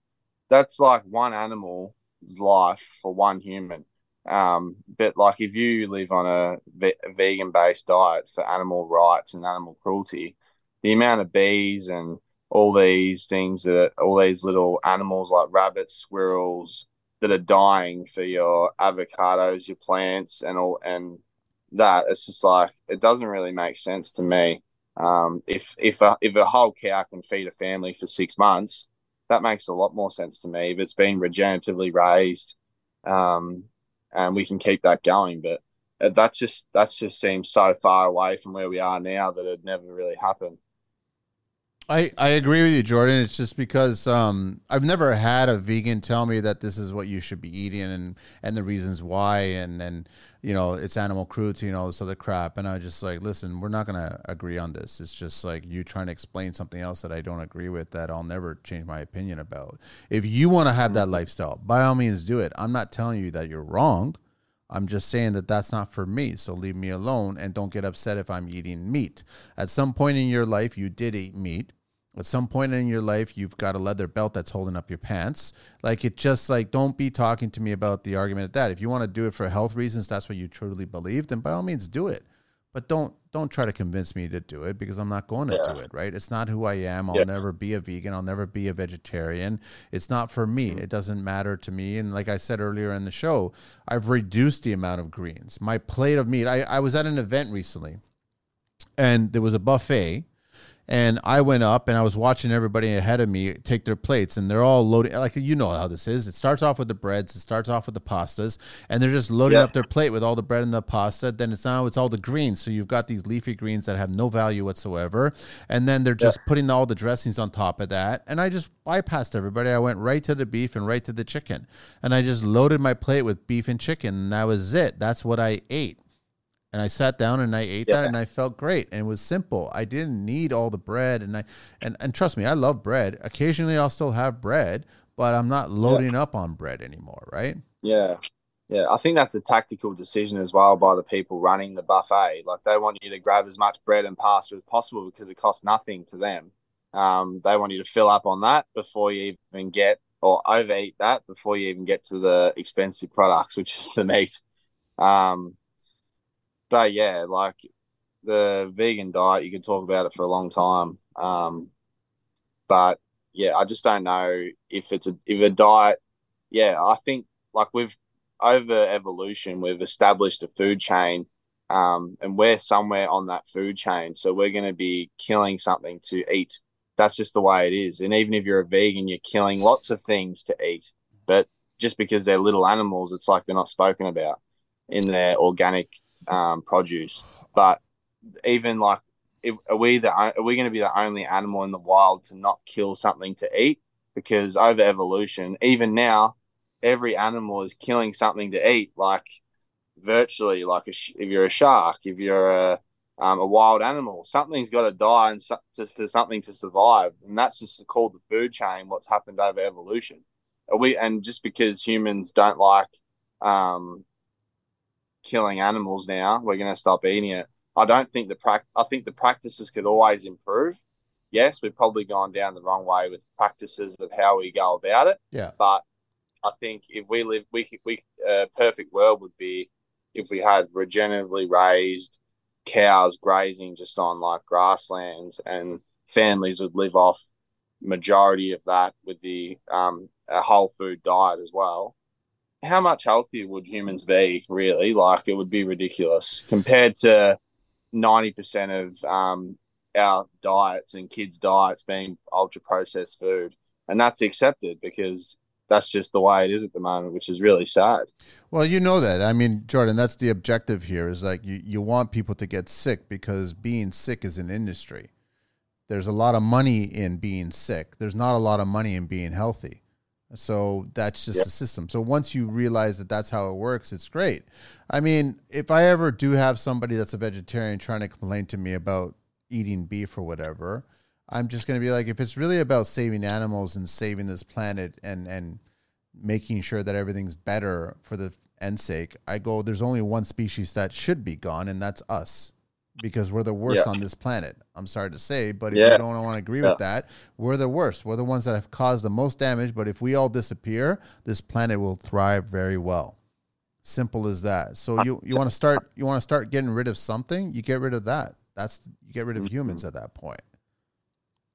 that's like one animal's life for one human. Um, but like if you live on a, ve- vegan based diet for animal rights and animal cruelty, the amount of bees and all these things that all these little animals like rabbits, squirrels that are dying for your avocados, your plants, and all and that it's just like it doesn't really make sense to me. Um, if if a, if a whole cow can feed a family for six months, that makes a lot more sense to me. If it's been regeneratively raised, um, and we can keep that going, but uh, that's just that's just seems so far away from where we are now that it never really happened. I, I agree with you, Jordan. It's just because um, I've never had a vegan tell me that this is what you should be eating and, and the reasons why and and you know it's animal cruelty and all this other crap. And I was just like, listen, we're not gonna agree on this. It's just like you trying to explain something else that I don't agree with that I'll never change my opinion about. If you want to have that lifestyle, by all means do it. I'm not telling you that you're wrong. I'm just saying that that's not for me. So leave me alone and don't get upset if I'm eating meat. At some point in your life, you did eat meat At some point in your life, you've got a leather belt that's holding up your pants. Like it just like don't be talking to me about the argument of that. If you want to do it for health reasons, that's what you truly believe, then by all means do it. But don't don't try to convince me to do it because I'm not going to Yeah. do it, right? It's not who I am. I'll Yeah. never be a vegan. I'll never be a vegetarian. It's not for me. Mm-hmm. It doesn't matter to me. And like I said earlier in the show, I've reduced the amount of greens. My plate of meat, I, I was at an event recently and there was a buffet and I went up and I was watching everybody ahead of me take their plates and they're all loading like you know how this is. It starts off with the breads, it starts off with the pastas, and they're just loading Yeah. up their plate with all the bread and the pasta. Then it's now it's all the greens. So you've got these leafy greens that have no value whatsoever. And then they're just putting all the dressings on top of that. And I just bypassed everybody. I went right to the beef and right to the chicken. And I just loaded my plate with beef and chicken and that was it. That's what I ate and I sat down and I ate that and I felt great and it was simple. I didn't need all the bread and I and, and trust me, I love bread. Occasionally I'll still have bread, but I'm not loading up on bread anymore, right? Yeah. Yeah. I think that's a tactical decision as well by the people running the buffet. Like they want you to grab as much bread and pasta as possible because it costs nothing to them. Um, they want you to fill up on that before you even get or overeat that before you even get to the expensive products, which is the meat. Um, but yeah, like the vegan diet, you can talk about it for a long time. Um, but yeah, I just don't know if it's a if a diet. Yeah, I think like we've over evolution, we've established a food chain, um, and we're somewhere on that food chain. So we're going to be killing something to eat. That's just the way it is. And even if you're a vegan, you're killing lots of things to eat. But just because they're little animals, it's like they're not spoken about in their organic um, produce. But even like, if, are we the are we going to be the only animal in the wild to not kill something to eat? Because over evolution, even now, every animal is killing something to eat. Like virtually, like a, if you're a shark, if you're a um, a wild animal, something's got to die and so- to, for something to survive, and that's just called the food chain. What's happened over evolution? Are we and just because humans don't like um, killing animals now, we're going to stop eating it. I don't think the prac. I think the practices could always improve. Yes, we've probably gone down the wrong way with practices of how we go about it. Yeah. But I think if we live, we we a perfect world would be if we had regeneratively raised cows grazing just on like grasslands, and families would live off majority of that with the um a whole food diet as well. How much healthier would humans be really? Like it would be ridiculous compared to ninety percent of um our diets and kids' diets being ultra processed food, and that's accepted because that's just the way it is at the moment, which is really sad. Well, you know that. I mean, Jordan, that's the objective here is like you, you want people to get sick because being sick is an industry. There's a lot of money in being sick. There's not a lot of money in being healthy. So that's just Yep. the system. So once you realize that that's how it works, it's great. I mean, if I ever do have somebody that's a vegetarian trying to complain to me about eating beef or whatever, I'm just going to be like, if it's really about saving animals and saving this planet and and making sure that everything's better for the end sake, I go, there's only one species that should be gone, and that's us. Because we're the worst Yeah. on this planet. I'm sorry to say, but if Yeah. you don't want to agree Yeah. with that, we're the worst. We're the ones that have caused the most damage. But if we all disappear, this planet will thrive very well. Simple as that. So you, you want to start you want to start getting rid of something, you get rid of that. That's you get rid of Mhm. humans at that point.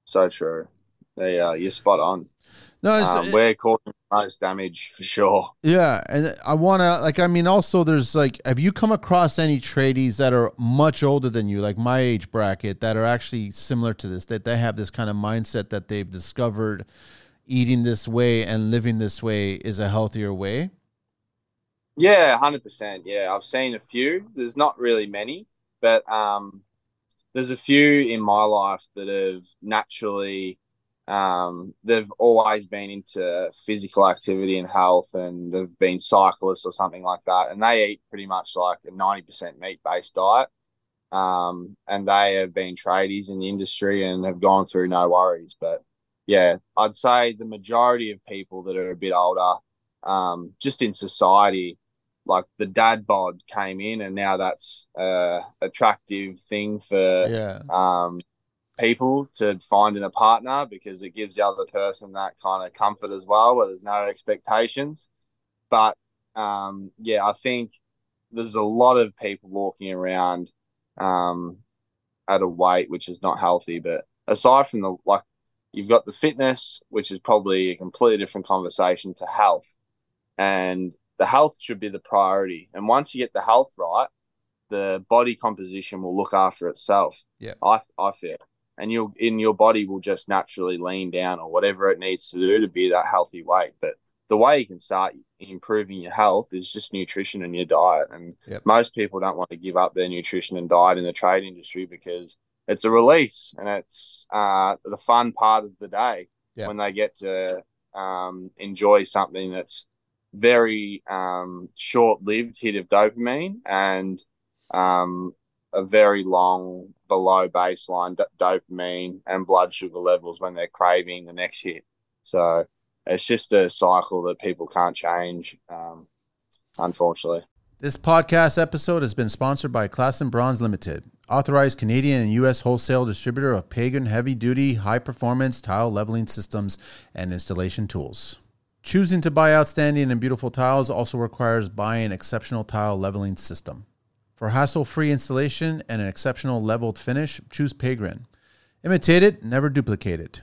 So true. Yeah, you're spot on. No, it's, Um, we're causing most damage for sure. Yeah, and I want to like I mean also there's like have you come across any tradies that are much older than you like my age bracket that are actually similar to this that they have this kind of mindset that they've discovered eating this way and living this way is a healthier way? Yeah, hundred percent. Yeah, I've seen a few. There's not really many, but um, there's a few in my life that have naturally, um, they've always been into physical activity and health, and they've been cyclists or something like that, and they eat pretty much like a ninety percent meat based diet. Um, and they have been tradies in the industry and have gone through no worries. But yeah, I'd say the majority of people that are a bit older, um, just in society, like the dad bod came in and now that's a attractive thing for Yeah. um people to finding a partner because it gives the other person that kind of comfort as well, where there's no expectations. But um, yeah, I think there's a lot of people walking around um, at a weight which is not healthy. But aside from the like, you've got the fitness, which is probably a completely different conversation to health, and the health should be the priority. And once you get the health right, the body composition will look after itself. Yeah, I I feel, and you'll in your body will just naturally lean down or whatever it needs to do to be that healthy weight. But the way you can start improving your health is just nutrition and your diet. And Yep. most people don't want to give up their nutrition and diet in the trade industry because it's a release and it's uh, the fun part of the day Yeah. when they get to um, enjoy something that's very um, short-lived hit of dopamine and um, a very long below baseline d- dopamine and blood sugar levels when they're craving the next hit. So it's just a cycle that people can't change, um, unfortunately. This podcast episode has been sponsored by Class and Bronze Limited, authorized Canadian and U.S. wholesale distributor of Pagrin heavy duty, high performance tile leveling systems and installation tools. Choosing to buy outstanding and beautiful tiles also requires buying exceptional tile leveling system. For hassle free installation and an exceptional leveled finish, choose Pagrin. Imitate it, never duplicate it.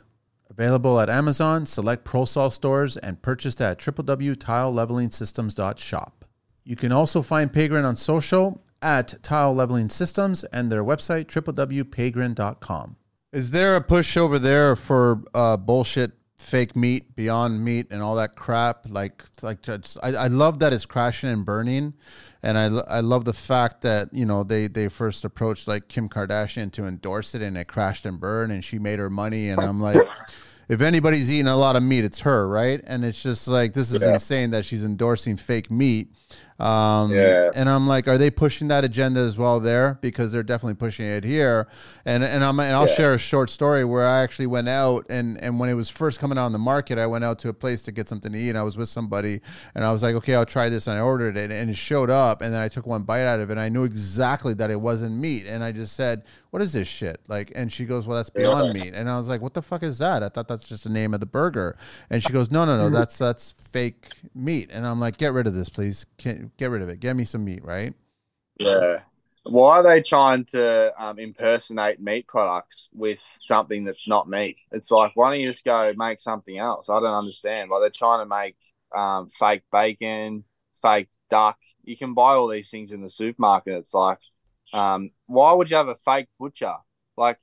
Available at Amazon, select ProSol stores, and purchased at www.tilelevelingsystems.shop. You can also find Pagrin on social at Tile Leveling Systems and their website, www.pagrin.com. Is there a push over there for uh, bullshit fake meat, beyond meat, and all that crap? Like, like it's, I, I love that it's crashing and burning, and I, I love the fact that you know they they first approached like Kim Kardashian to endorse it, and it crashed and burned, and she made her money, and I'm like. If anybody's eating a lot of meat, it's her, right? And it's just like this is Yeah. insane that she's endorsing fake meat. Um, Yeah. And I'm like, are they pushing that agenda as well there? Because they're definitely pushing it here. And and I'm and I'll Yeah. share a short story where I actually went out and and when it was first coming out on the market, I went out to a place to get something to eat. And I was with somebody, and I was like, okay, I'll try this, and I ordered it, and it showed up, and then I took one bite out of it, and I knew exactly that it wasn't meat, and I just said, what is this shit? Like, and she goes, well, that's Beyond Meat, and I was like, what the fuck is that? I thought that's just the name of the burger, and she goes, no, no, no, that's that's fake meat, and I'm like, get rid of this, please, Can, get rid of it, get me some meat, right? Yeah. Why are they trying to um, impersonate meat products with something that's not meat? It's like, why don't you just go make something else? I don't understand. Like, they're trying to make um, fake bacon, fake duck. You can buy all these things in the supermarket. It's like, um, why would you have a fake butcher? Like,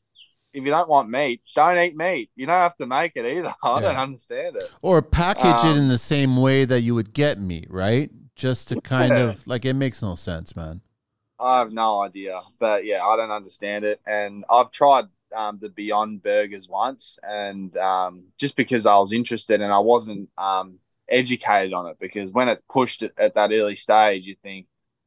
if you don't want meat, don't eat meat. You don't have to make it either. I don't understand it. Or package it Um, in the same way that you would get meat, right? Just to kind of like it makes no sense, man. I have no idea, but yeah, I don't understand it. And I've tried um, the Beyond Burgers once, and um, just because I was interested and I wasn't um, educated on it, because when it's pushed at, at that early stage, you think,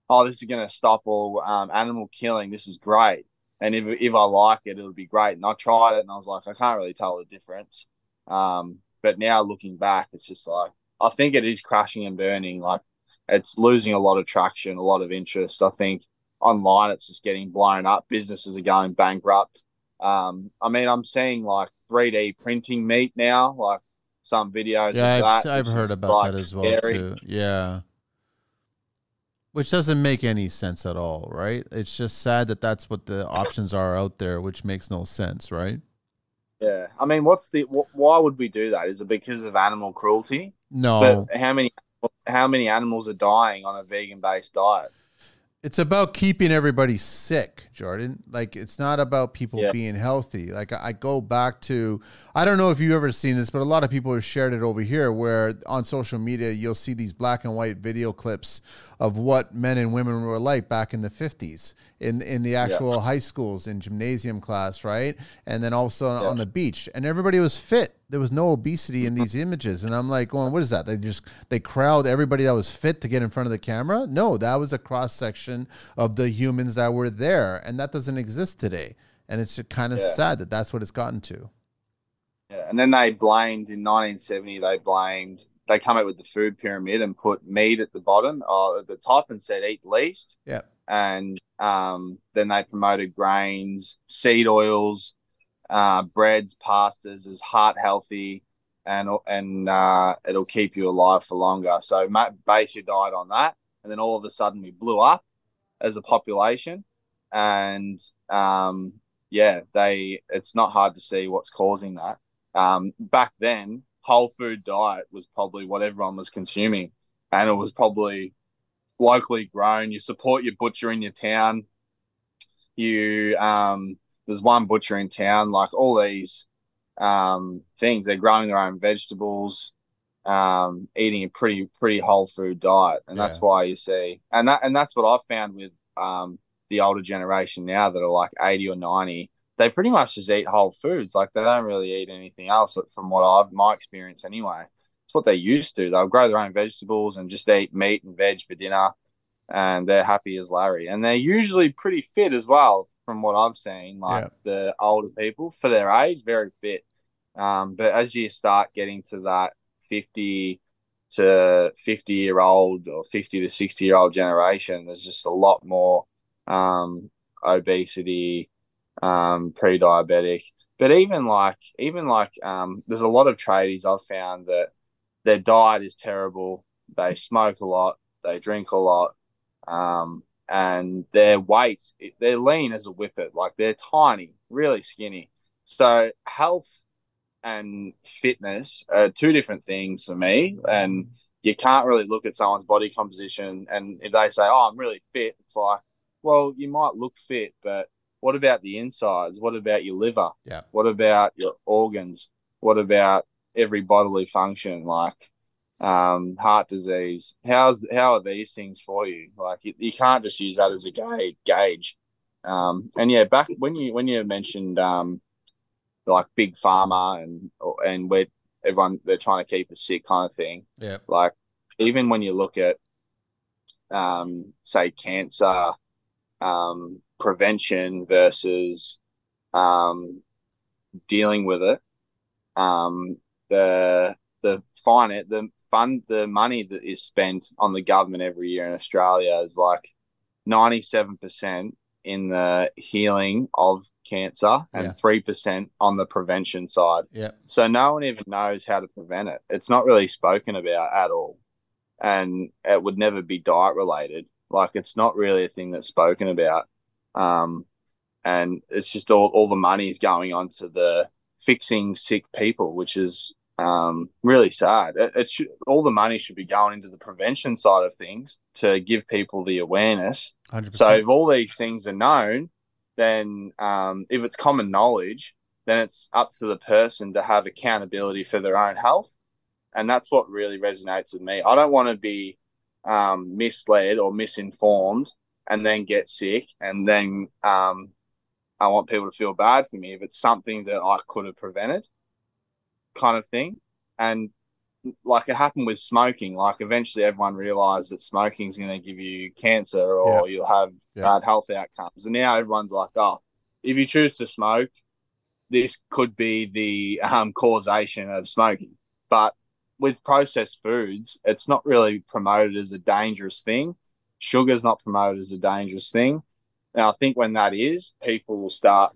"Oh, this is going to stop all um, animal killing. This is great." And if if I like it, it'll be great. And I tried it, and I was like, I can't really tell the difference. Um, but now looking back, it's just like I think it is crashing and burning. Like it's losing a lot of traction, a lot of interest. I think online it's just getting blown up. Businesses are going bankrupt. Um, I mean, I'm seeing like 3D printing meat now, like some videos. Yeah, of I've, that, I've heard about like, that as well scary. too. Yeah. Which doesn't make any sense at all, right? It's just sad that that's what the options are out there, which makes no sense, right? Yeah, I mean, what's the? Wh- why would we do that? Is it because of animal cruelty? No, But how many? How many animals are dying on a vegan-based diet? it's about keeping everybody sick, Jordan. Like it's not about people Yeah. being healthy. Like I I go back to I don't know if you've ever seen this, but a lot of people have shared it over here where on social media you'll see these black and white video clips of what men and women were like back in the 50s in in the actual high schools in gymnasium class, right? And then also on the beach and everybody was fit. There was no obesity in these images and I'm like going what is that? They just they crowd everybody that was fit to get in front of the camera? No, that was a cross section of the humans that were there and that doesn't exist today. And it's kind of Yeah. sad that that's what it's gotten to. Yeah, and then they blamed in 1970. They blamed. They come up with the food pyramid and put meat at the bottom, or at the top, and said eat least. Yeah. And um, then they promoted grains, seed oils, uh, breads, pastas as heart healthy, and and uh, it'll keep you alive for longer. So base your diet on that, and then all of a sudden we blew up as a population, and um, yeah, they it's not hard to see what's causing that. Um, back then, whole food diet was probably what everyone was consuming, and it was probably locally grown. You support your butcher in your town. You um, there's one butcher in town. Like all these um, things, they're growing their own vegetables, um, eating a pretty pretty whole food diet, and yeah. that's why you see, and that and that's what I've found with um, the older generation now that are like 80 or 90 they pretty much just eat whole foods like they don't really eat anything else from what i've my experience anyway it's what they used to they'll grow their own vegetables and just eat meat and veg for dinner and they're happy as larry and they're usually pretty fit as well from what i've seen like yeah. the older people for their age very fit um, but as you start getting to that 50 to 50 year old or 50 to 60 year old generation there's just a lot more um, obesity, um, pre-diabetic. But even like even like um, there's a lot of tradies I've found that their diet is terrible. They smoke a lot, they drink a lot, um, and their weight they're lean as a whippet, like they're tiny, really skinny. So health and fitness are two different things for me, and you can't really look at someone's body composition and if they say, "Oh, I'm really fit," it's like, well, you might look fit, but what about the insides? What about your liver? Yeah. What about your organs? What about every bodily function like um, heart disease? How's how are these things for you? Like you, you can't just use that as a gauge. gauge. Um, and yeah, back when you when you mentioned um, like big pharma and and where everyone they're trying to keep us sick kind of thing. Yeah. Like even when you look at um, say cancer um, prevention versus um, dealing with it. Um, the the fine it the fund the money that is spent on the government every year in Australia is like ninety seven percent in the healing of cancer and three yeah. percent on the prevention side. Yeah. So no one even knows how to prevent it. It's not really spoken about at all, and it would never be diet related. Like it's not really a thing that's spoken about. Um, and it's just all, all the money is going on to the fixing sick people, which is um, really sad. It, it should, all the money should be going into the prevention side of things to give people the awareness. 100%. So if all these things are known, then um, if it's common knowledge, then it's up to the person to have accountability for their own health. And that's what really resonates with me. I don't want to be um, misled or misinformed and then get sick and then um, I want people to feel bad for me if it's something that I could have prevented kind of thing. And like it happened with smoking, like eventually everyone realized that smoking is going to give you cancer or yeah. you'll have yeah. bad health outcomes. And now everyone's like, oh, if you choose to smoke, this could be the um, causation of smoking. But with processed foods, it's not really promoted as a dangerous thing. Sugar's not promoted as a dangerous thing. And I think when that is, people will start.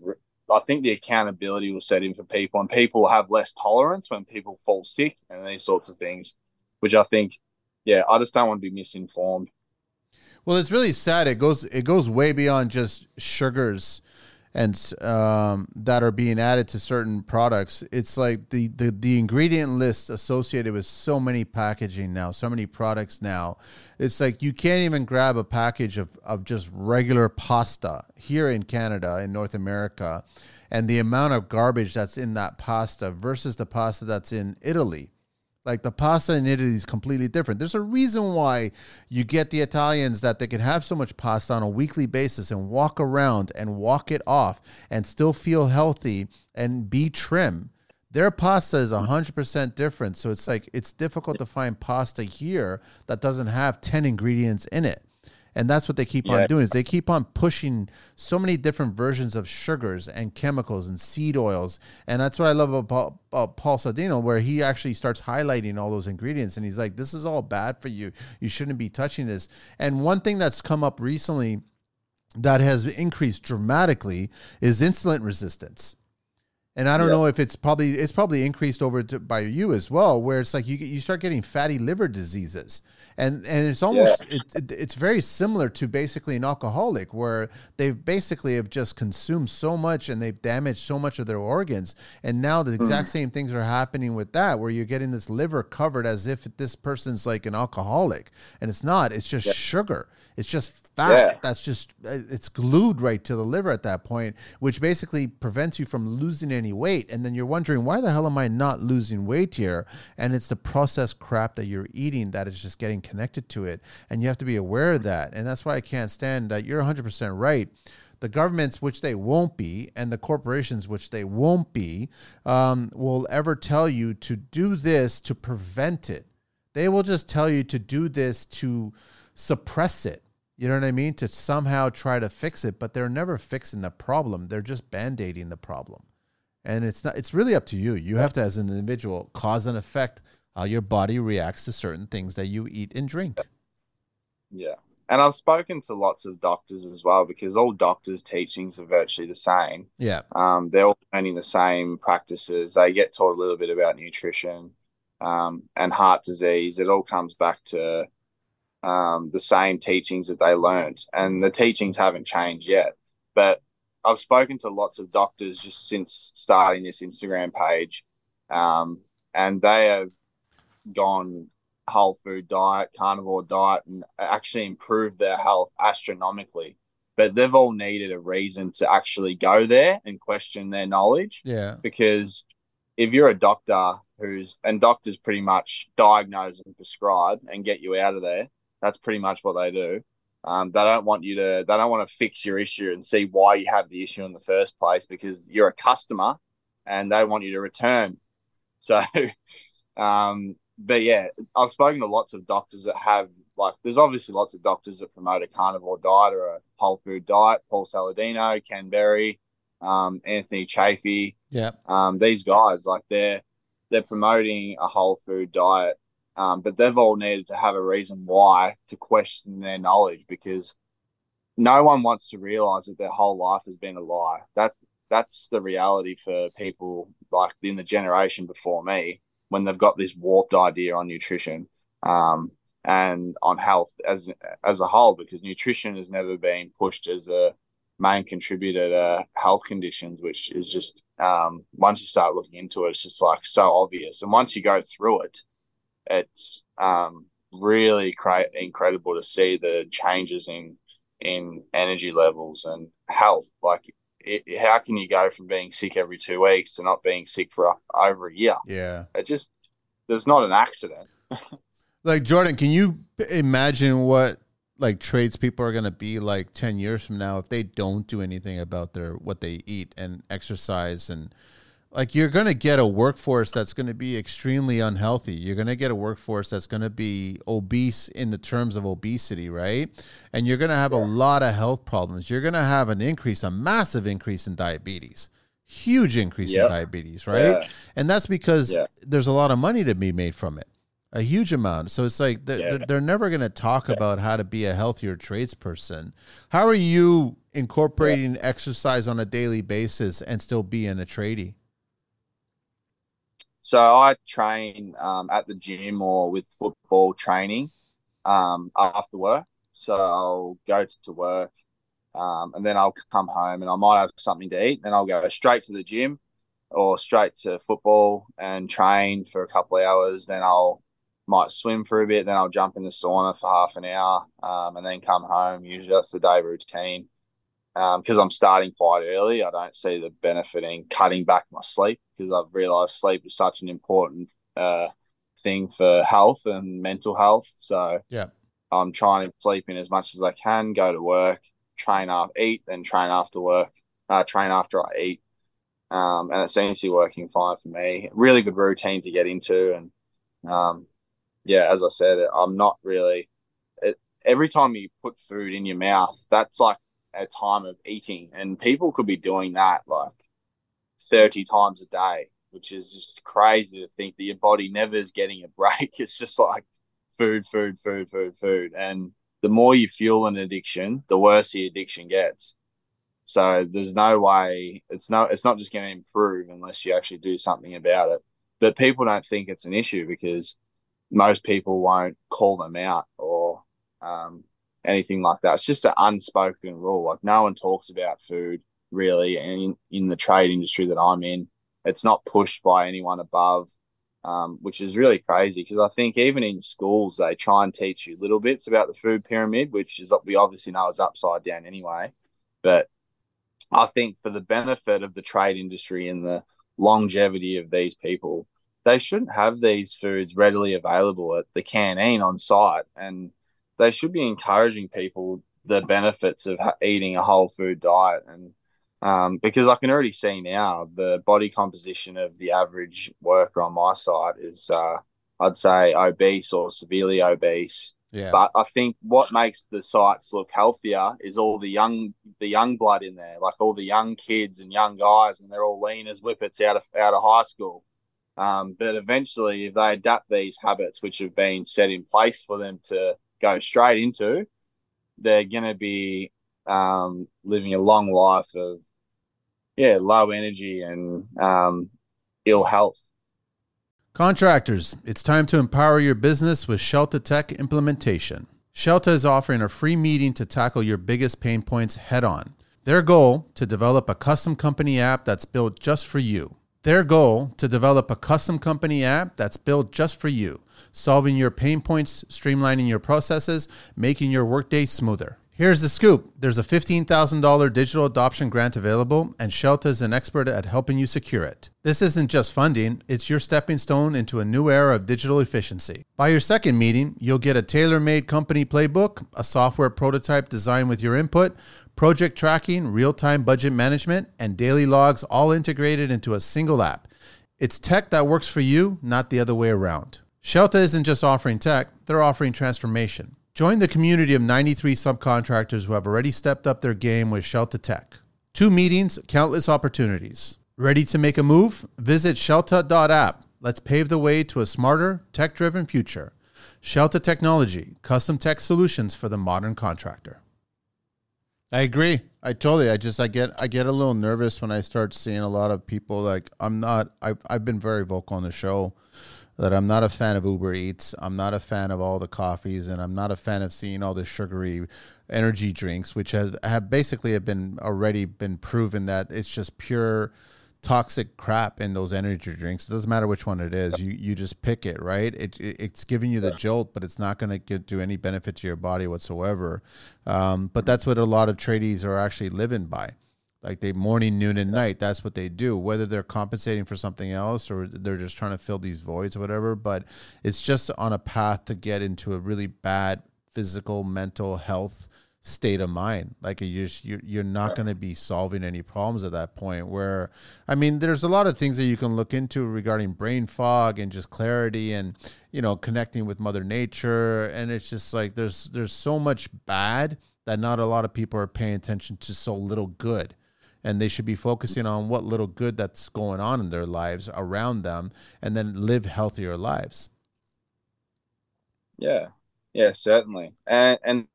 I think the accountability will set in for people, and people have less tolerance when people fall sick and these sorts of things, which I think, yeah, I just don't want to be misinformed. Well, it's really sad. It goes it goes way beyond just sugars and um, that are being added to certain products. It's like the, the the ingredient list associated with so many packaging now, so many products now. It's like you can't even grab a package of, of just regular pasta here in Canada, in North America, and the amount of garbage that's in that pasta versus the pasta that's in Italy like the pasta in Italy is completely different. There's a reason why you get the Italians that they can have so much pasta on a weekly basis and walk around and walk it off and still feel healthy and be trim. Their pasta is 100% different. So it's like it's difficult to find pasta here that doesn't have 10 ingredients in it and that's what they keep yeah. on doing is they keep on pushing so many different versions of sugars and chemicals and seed oils. And that's what i love about, about paul saladino where he actually starts highlighting all those ingredients and he's like this is all bad for you. You shouldn't be touching this. And one thing that's come up recently that has increased dramatically is insulin resistance And I don't Yeah. know if it's probably it's probably increased over to, by you as well, where it's like you you start getting fatty liver diseases, and and it's almost it, it, it's very similar to basically an alcoholic, where they basically have just consumed so much and they've damaged so much of their organs, and now the hmm. exact same things are happening with that, where you're getting this liver covered as if this person's like an alcoholic, and it's not. It's just sugar. It's just fat Yeah. that's just uh, it's glued right to the liver at that point which basically prevents you from losing any weight. And then you're wondering why the hell am i not losing weight here? And it's the processed crap that you're eating that is just getting connected to it. And you have to be aware of that. And that's why i can't stand that. You're 100% right. The governments, which they won't be, and the corporations, which they won't be, um, will ever tell you to do this to prevent it. They will just tell you to do this to suppress it. You know what I mean? To somehow try to fix it, but they're never fixing the problem. They're just band-aiding the problem. And it's not it's really up to you. You have to as an individual cause and effect how your body reacts to certain things that you eat and drink. Yeah. And I've spoken to lots of doctors as well because all doctors' teachings are virtually the same. Yeah. Um, they're all learning the same practices. They get taught a little bit about nutrition um, and heart disease. It all comes back to um, the same teachings that they learned, and the teachings haven't changed yet. But I've spoken to lots of doctors just since starting this Instagram page, um, and they have gone whole food diet, carnivore diet, and actually improved their health astronomically. But they've all needed a reason to actually go there and question their knowledge Yeah. because if you're a doctor who's and doctors pretty much diagnose and prescribe and get you out of there, that's pretty much what they do. Um, they don't want you to they don't want to fix your issue and see why you have the issue in the first place because you're a customer and they want you to return. So um but yeah, I've spoken to lots of doctors that have like there's obviously lots of doctors that promote a carnivore diet or a whole food diet. Paul Saladino, Ken Berry, um, Anthony Chaffee, Yeah. um, these guys like they're they're promoting a whole food diet, um, but they've all needed to have a reason why to question their knowledge because no one wants to realize that their whole life has been a lie. That that's the reality for people like in the generation before me when they've got this warped idea on nutrition um, and on health as as a whole because nutrition has never been pushed as a main contributor to health conditions, which is just um, once you start looking into it, it's just like so obvious. And once you go through it, it's um, really cra- incredible to see the changes in in energy levels and health. Like, it, how can you go from being sick every two weeks to not being sick for over a year? Yeah. It just there's not an accident. Like Jordan, can you imagine what like tradespeople are going to be like 10 years from now if they don't do anything about their what they eat and exercise and like you're going to get a workforce that's going to be extremely unhealthy. You're going to get a workforce that's going to be obese in the terms of obesity, right? And you're going to have a lot of health problems. You're going to have an increase, a massive increase in diabetes. Huge increase Yep. in diabetes, right? Yeah. And that's because Yeah. there's a lot of money to be made from it a huge amount. So it's like they're, Yeah. they're, never going to talk about how to be a healthier tradesperson. How are you incorporating exercise on a daily basis and still being a tradie? So I train um, at the gym or with football training um, after work. So I'll go to work um, and then I'll come home and I might have something to eat. Then I'll go straight to the gym or straight to football and train for a couple of hours. Then I'll might swim for a bit. Then I'll jump in the sauna for half an hour um, and then come home. Usually that's the day routine. Because I'm starting quite early, I don't see the benefit in cutting back my sleep because I've realised sleep is such an important uh, thing for health and mental health. So Yeah. I'm trying to sleep in as much as I can, go to work, train after eat, then train after work, uh, train after I eat. Um, and it seems to be working fine for me. Really good routine to get into. And um, yeah, as I said, I'm not really, it, every time you put food in your mouth, that's like a time of eating. And people could be doing that like 30 times a day, which is just crazy to think that your body never is getting a break. It's just like food, food, food, food, food. And the more you fuel an addiction, the worse the addiction gets. So there's no way it's no it's not just going to improve unless you actually do something about it. But people don't think it's an issue because most people won't call them out or um, anything like that. It's just an unspoken rule. Like no one talks about food really, and in, in the trade industry that I'm in, it's not pushed by anyone above, um, which is really crazy because I think even in schools they try and teach you little bits about the food pyramid, which is what we obviously know is upside down anyway. But I think for the benefit of the trade industry and the longevity of these people, they shouldn't have these foods readily available at the canteen on site, and they should be encouraging people the benefits of eating a whole food diet. And um, because I can already see now the body composition of the average worker on my site is, uh, I'd say, obese or severely obese. Yeah. But I think what makes the sites look healthier is all the young the young blood in there, like all the young kids and young guys, and they're all lean as whippets out of out of high school. Um, but eventually, if they adapt these habits, which have been set in place for them to go straight into, they're going to be um, living a long life of, yeah, low energy and um, ill health. Contractors, it's time to empower your business with Shelta Tech implementation. Shelta is offering a free meeting to tackle your biggest pain points head on. Their goal to develop a custom company app that's built just for you. Their goal to develop a custom company app that's built just for you, solving your pain points, streamlining your processes, making your workday smoother. Here's the scoop there's a $15,000 digital adoption grant available, and Shelta is an expert at helping you secure it. This isn't just funding, it's your stepping stone into a new era of digital efficiency. By your second meeting, you'll get a tailor made company playbook, a software prototype designed with your input, project tracking, real time budget management, and daily logs all integrated into a single app. It's tech that works for you, not the other way around. Shelta isn't just offering tech, they're offering transformation. Join the community of 93 subcontractors who have already stepped up their game with Shelta Tech. Two meetings, countless opportunities. Ready to make a move? Visit shelta.app. Let's pave the way to a smarter, tech driven future. Shelta Technology, custom tech solutions for the modern contractor. I agree. I totally. I just I get I get a little nervous when I start seeing a lot of people like I'm not. I've I've been very vocal on the show that I'm not a fan of Uber Eats. I'm not a fan of all the coffees, and I'm not a fan of seeing all the sugary energy drinks, which has have basically have been already been proven that it's just pure toxic crap in those energy drinks. It doesn't matter which one it is. You you just pick it, right? It, it it's giving you the jolt, but it's not going to do any benefit to your body whatsoever. Um, but that's what a lot of tradies are actually living by. Like they morning, noon, and night. That's what they do. Whether they're compensating for something else or they're just trying to fill these voids or whatever. But it's just on a path to get into a really bad physical, mental health state of mind. Like you're you're, you're not going to be solving any problems at that point. Where I mean, there's a lot of things that you can look into regarding brain fog and just clarity and you know connecting with Mother Nature. And it's just like there's there's so much bad that not a lot of people are paying attention to so little good and they should be focusing on what little good that's going on in their lives around them and then live healthier lives. Yeah. Yeah certainly. And and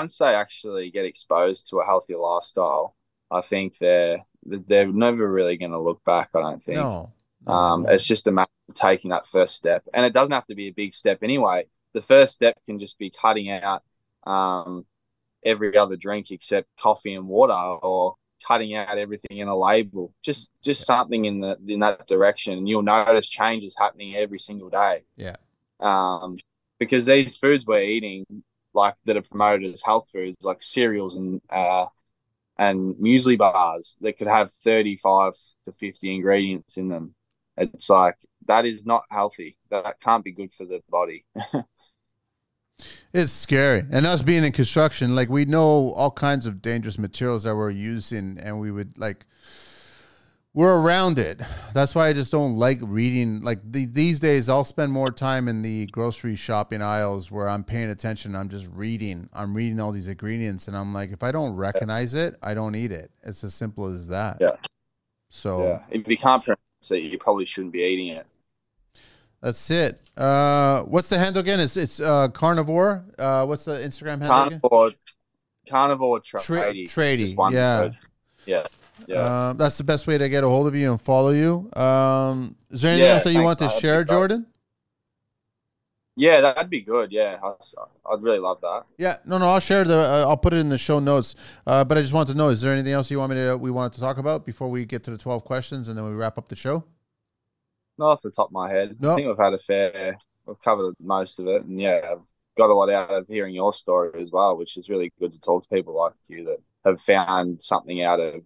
once they actually get exposed to a healthier lifestyle i think they're they're never really going to look back i don't think. No, no um it's just a matter of taking that first step. And it doesn't have to be a big step anyway. The first step can just be cutting out um every other drink except coffee and water or cutting out everything in a label. Just just something in the in that direction, and you'll notice changes happening every single day. Yeah. Um, because these foods we're eating, like that are promoted as health foods, like cereals and uh, and muesli bars, that could have thirty five to fifty ingredients in them. It's like that is not healthy. That can't be good for the body. It's scary. And us being in construction, like we know all kinds of dangerous materials that we're using and we would like we're around it. That's why I just don't like reading. Like the, these days, I'll spend more time in the grocery shopping aisles where I'm paying attention. I'm just reading. I'm reading all these ingredients, and I'm like, if I don't recognize it, I don't eat it. It's as simple as that. Yeah. So yeah. if you can't pronounce it, you probably shouldn't be eating it. That's it. Uh, what's the handle again? It's it's uh, carnivore. Uh, what's the Instagram handle carnivore, again? Carnivore tradie. Tradie. Yeah. Yeah. Yeah. Um, that's the best way to get a hold of you and follow you. Um, is there anything Yeah, else that you want to share. Jordan? Yeah, that'd be good. Yeah, I'd really love that. Yeah, no, no. I'll share the. Uh, I'll put it in the show notes. Uh, but I just want to know: is there anything else you want me to? We wanted to talk about before we get to the twelve questions, and then we wrap up the show. Not off the top of my head. No. I think we've had a fair. We've covered most of it, and yeah, I've got a lot out of hearing your story as well, which is really good to talk to people like you that have found something out of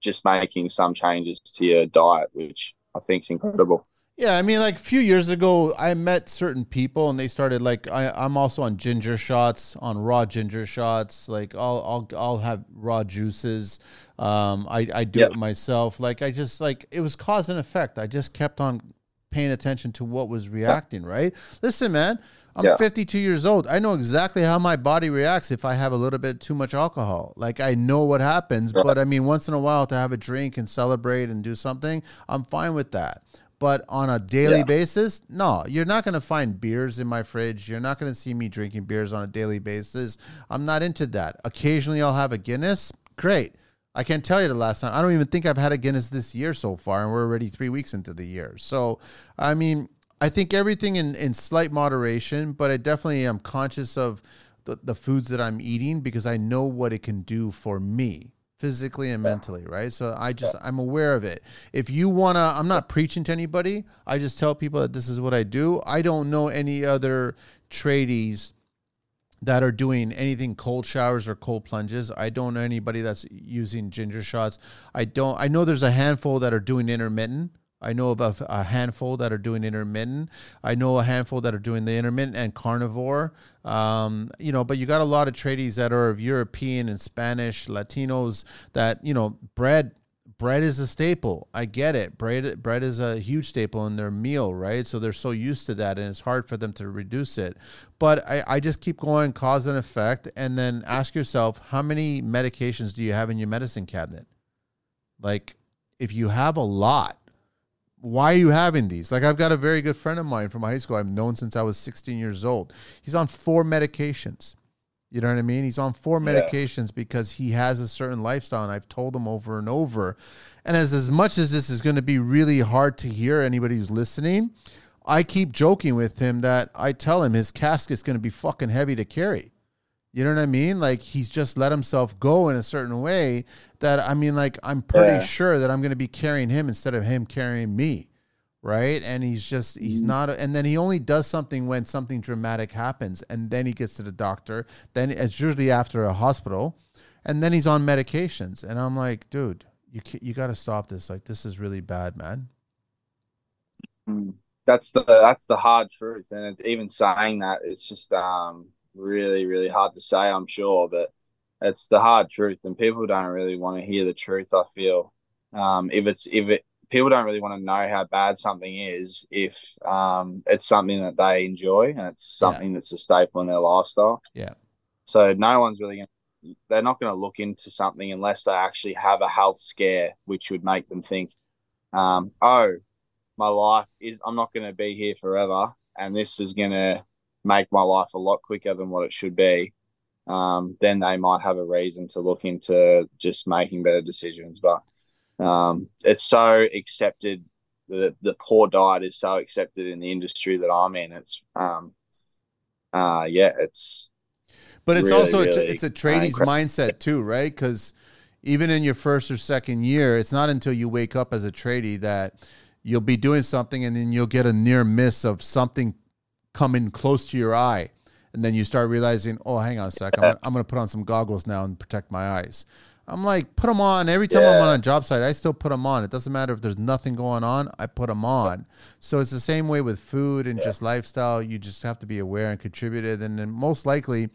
just making some changes to your diet, which I think is incredible. Yeah, I mean, like a few years ago, I met certain people, and they started like I, I'm also on ginger shots, on raw ginger shots. Like I'll I'll I'll have raw juices. Um, I I do Yep. it myself. Like I just like it was cause and effect. I just kept on paying attention to what was reacting. Right. Listen, man. I'm Yeah. 52 years old. I know exactly how my body reacts if I have a little bit too much alcohol. Like I know what happens, Right. but I mean, once in a while to have a drink and celebrate and do something, I'm fine with that. But on a daily Yeah. basis, no, you're not going to find beers in my fridge. You're not going to see me drinking beers on a daily basis. I'm not into that. Occasionally, I'll have a Guinness. Great. I can't tell you the last time. I don't even think I've had a Guinness this year so far, and we're already three weeks into the year. So, I mean, I think everything in, in slight moderation, but I definitely am conscious of the, the foods that I'm eating because I know what it can do for me physically and mentally, right? So I just I'm aware of it. If you want to I'm not preaching to anybody. I just tell people that this is what I do. I don't know any other tradies that are doing anything cold showers or cold plunges. I don't know anybody that's using ginger shots. I don't I know there's a handful that are doing intermittent. I know about a handful that are doing intermittent. I know a handful that are doing the intermittent and carnivore. Um, you know, but you got a lot of tradies that are of European and Spanish, Latinos that, you know, bread bread is a staple. I get it. Bread bread is a huge staple in their meal, right? So they're so used to that and it's hard for them to reduce it. But I, I just keep going cause and effect and then ask yourself how many medications do you have in your medicine cabinet? Like if you have a lot, why are you having these? Like I've got a very good friend of mine from high school I've known since I was 16 years old. He's on four medications. You know what I mean? He's on four Yeah. medications because he has a certain lifestyle, and I've told him over and over. And as as much as this is going to be really hard to hear, anybody who's listening, I keep joking with him that I tell him his casket's going to be fucking heavy to carry. You know what I mean? Like he's just let himself go in a certain way that I mean, like I'm pretty Yeah. sure that I'm going to be carrying him instead of him carrying me, right? And he's just he's not, and then he only does something when something dramatic happens, and then he gets to the doctor. Then it's usually after a hospital, and then he's on medications, and I'm like, dude, you you got to stop this. Like this is really bad, man. Mm. That's the that's the hard truth, and even saying that it's just um really really hard to say. I'm sure, but it's the hard truth, and people don't really want to hear the truth. I feel um if it's if it people don't really want to know how bad something is if um it's something that they enjoy and it's something that's a staple in their lifestyle. Yeah. So no one's really gonna they're not going to look into something unless they actually have a health scare, which would make them think, um, oh, my life is, I'm not going to be here forever. And this is going to make my life a lot quicker than what it should be. Um, then they might have a reason to look into just making better decisions. But um, it's so accepted. The, the poor diet is so accepted in the industry that I'm in. It's, um, uh, yeah, it's, But it's really, also a, really it's a tradie's incredible. mindset too, right? Because even in your first or second year, it's not until you wake up as a tradie that you'll be doing something and then you'll get a near miss of something coming close to your eye, and then you start realizing, oh, hang on a sec, I'm, gonna- I'm going to put on some goggles now and protect my eyes. I'm like, put them on. Every time I'm on a job site, I still put them on. It doesn't matter if there's nothing going on, I put them on. So it's the same way with food and just lifestyle. You just have to be aware and contribute it. And then most likely,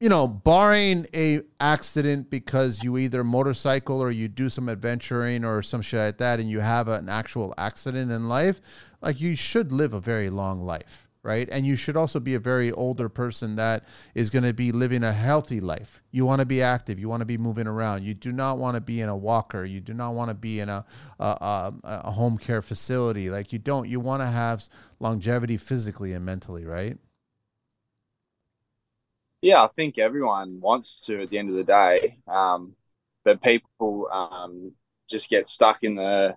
you know, barring a accident because you either motorcycle or you do some adventuring or some shit like that, and you have an actual accident in life, like you should live a very long life, right? And you should also be a very older person that is going to be living a healthy life. You want to be active. You want to be moving around. You do not want to be in a walker. You do not want to be in a a, a, a home care facility. Like you don't. You want to have longevity physically and mentally, right? Yeah, I think everyone wants to at the end of the day. Um, but people um, just get stuck in the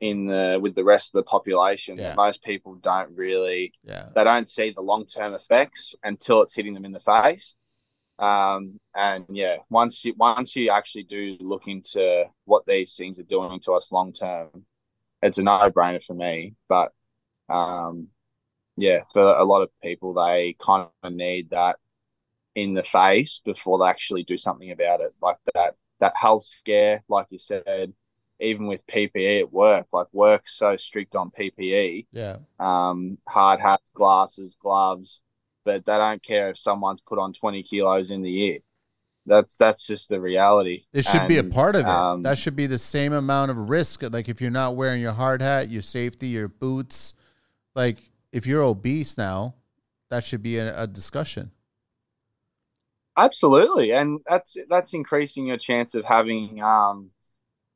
in the with the rest of the population. Yeah. Most people don't really Yeah. they don't see the long term effects until it's hitting them in the face. Um, and yeah, once you once you actually do look into what these things are doing to us long term, it's a no brainer for me. But um, yeah, for a lot of people, they kind of need that in the face before they actually do something about it, like that that health scare, like you said. Even with PPE at work, like work's so strict on PPE, Yeah. um, hard hats, glasses, gloves, but they don't care if someone's put on 20 kilos in the year. That's that's just the reality. It should be a part of it. um, that should be the same amount of risk. Like if you're not wearing your hard hat, your safety, your boots, like if you're obese now, that should be a, a discussion. Absolutely, and that's that's increasing your chance of having um,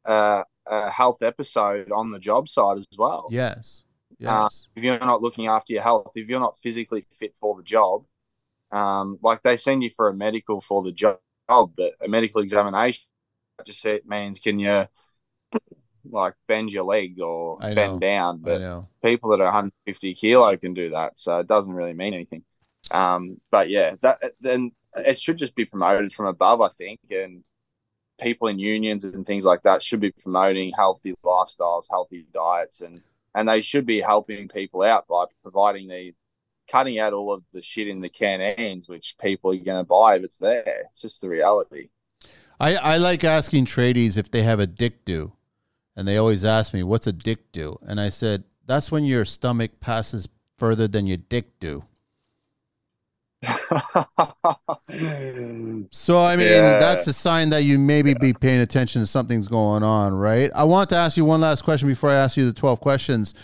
uh, a health episode on the job side as well. Yes. Uh, Yes. if you're not looking after your health, if you're not physically fit for the job, um, like they send you for a medical for the job, but a medical examination just it means can you like bend your leg or know. bend down, but people that are 150 kilo can do that, so it doesn't really mean anything. Um, but yeah, that then it should just be promoted from above, I think, and people in unions and things like that should be promoting healthy lifestyles, healthy diets, and and they should be helping people out by providing the cutting out all of the shit in the canteens, which people are going to buy if it's there. It's just the reality. I, I like asking tradies if they have a dick do. And they always ask me, what's a dick do? And I said, that's when your stomach passes further than your dick do. So I mean, Yeah. that's a sign that you maybe be paying attention to something's going on, right? I want to ask you one last question before I ask you the twelve questions.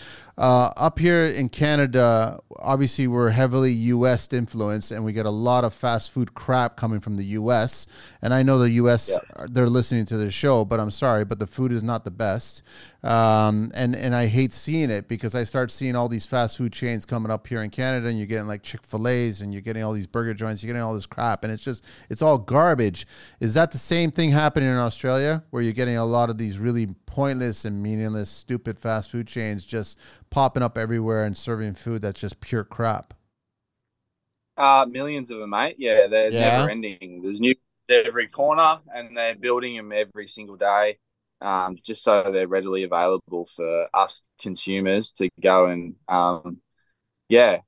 Uh, up here in Canada, obviously we're heavily U.S. influenced, and we get a lot of fast food crap coming from the U.S. And I know the U.S. they're listening to the show, but I'm sorry, but the food is not the best. Um, and and I hate seeing it because I start seeing all these fast food chains coming up here in Canada, and you're getting like Chick Fil A's, and you're getting all these burger joints, you're getting all this crap, and it's just it's all garbage. Is that the same thing happening in Australia, where you're getting a lot of these really pointless and meaningless, stupid fast food chains just popping up everywhere and serving food that's just pure crap? Uh, millions of them, mate. Yeah, they're Yeah. never ending. There's new every corner, and they're building them every single day, um, just so they're readily available for us consumers to go and, um, yeah,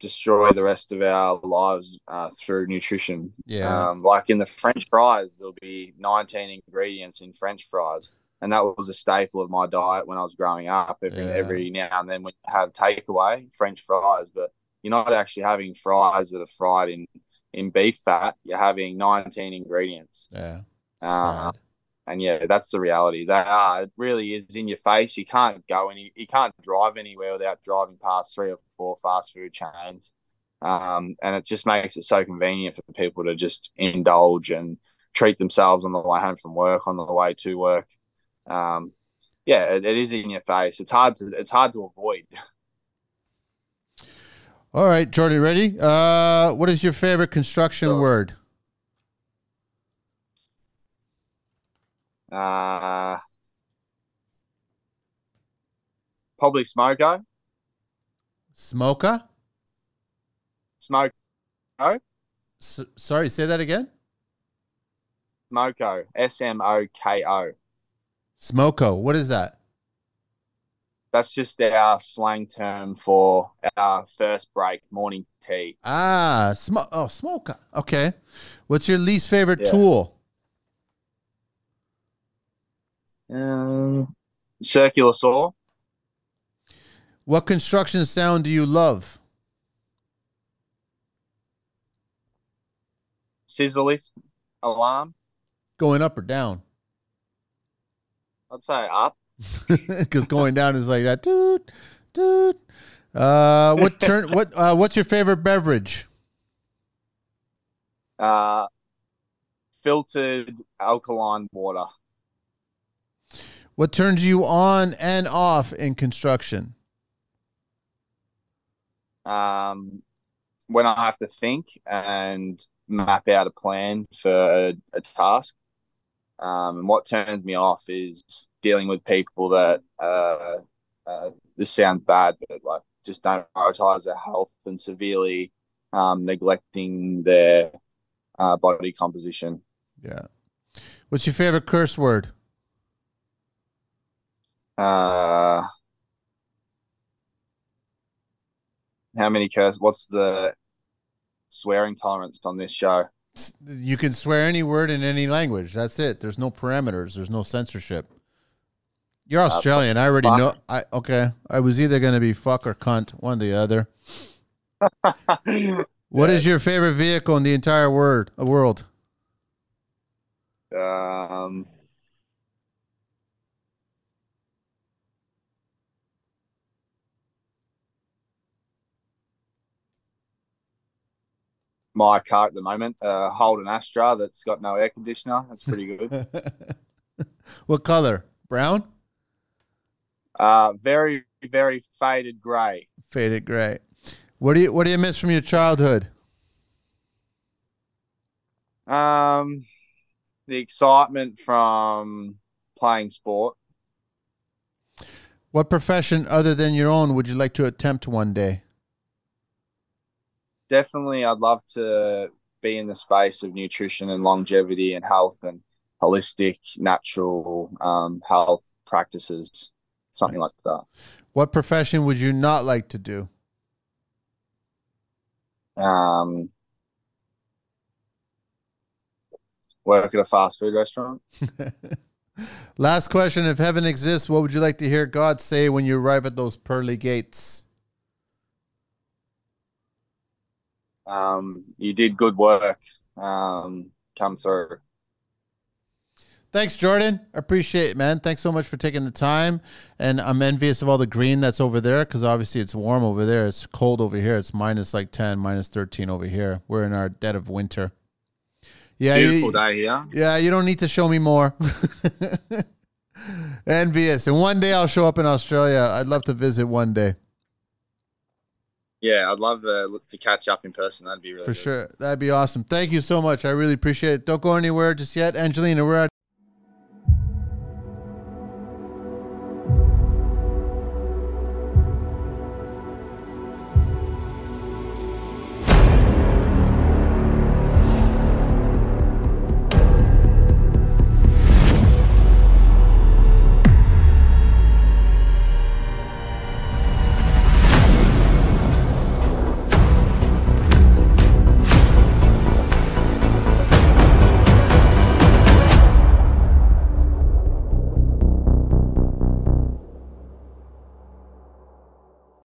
destroy the rest of our lives uh, through nutrition. Yeah. Um, like in the French fries, there'll be 19 ingredients in French fries. And that was a staple of my diet when I was growing up. Every, Yeah. every now and then we have takeaway French fries, but you're not actually having fries that are fried in, in beef fat. You're having 19 ingredients. Yeah. Uh, and yeah, that's the reality. That it really is in your face. You can't go any, you can't drive anywhere without driving past three or four fast food chains. Um, and it just makes it so convenient for people to just indulge and treat themselves on the way home from work, on the way to work. Um, yeah, it, it is in your face. It's hard to, it's hard to avoid. All right, Jordan, ready? Uh, what is your favorite construction Sure. word? Uh, probably smoko, Smoker? smoke, S- sorry, say that again. smoko, S M O K O. Smoko. What is that? That's just our slang term for our first break morning tea. Ah, sm- oh, smoker. Okay. What's your least favorite Yeah. tool? Um, circular saw, What construction sound do you love? scissor lift, alarm. Going up or down? I'd say up. Because going down is like that. Dude, dude. Uh, what turn? What? Uh, what's your favorite beverage? Uh, filtered alkaline water. What turns you on and off in construction? Um, when I have to think and map out a plan for a, a task. Um, and what turns me off is dealing with people that uh, uh, this sounds bad, but like just don't prioritize their health and severely um, neglecting their uh, body composition. Yeah. What's your favorite curse word? Uh, how many curse? What's the swearing tolerance on this show? You can swear any word in any language. That's it. There's no parameters. There's no censorship. You're Uh, Australian. I already fuck. know. I okay. I was either going to be fuck or cunt, one or the other. What is your favorite vehicle in the entire word uh, world? um, my car at the moment, uh, Holden Astra that's got no air conditioner. That's pretty good. what color? Brown? uh, very, very faded grey. Faded gray. What do you What do you miss from your childhood? Um, the excitement from playing sport. What profession other than your own would you like to attempt one day? Definitely, I'd love to be in the space of nutrition and longevity and health and holistic, natural um, health practices, something like that. What profession would you not like to do? Um, work at a fast food restaurant. Last question. If heaven exists, what would you like to hear God say when you arrive at those pearly gates? Um, you did good work. Um, come through. Thanks, Jordan. I appreciate it, man. Thanks so much for taking the time. And I'm envious of all the green that's over there because obviously it's warm over there. It's cold over here. It's minus like 10, minus 13 over here. We're in our dead of winter. Yeah, you- day here. Yeah, you don't need to show me more. Envious. And one day I'll show up in Australia. I'd love to visit one day. Yeah, I'd love uh, to, to catch up in person. That'd be really For good. sure. That'd be awesome. Thank you so much. I really appreciate it. Don't go anywhere just yet. Angelina, we're at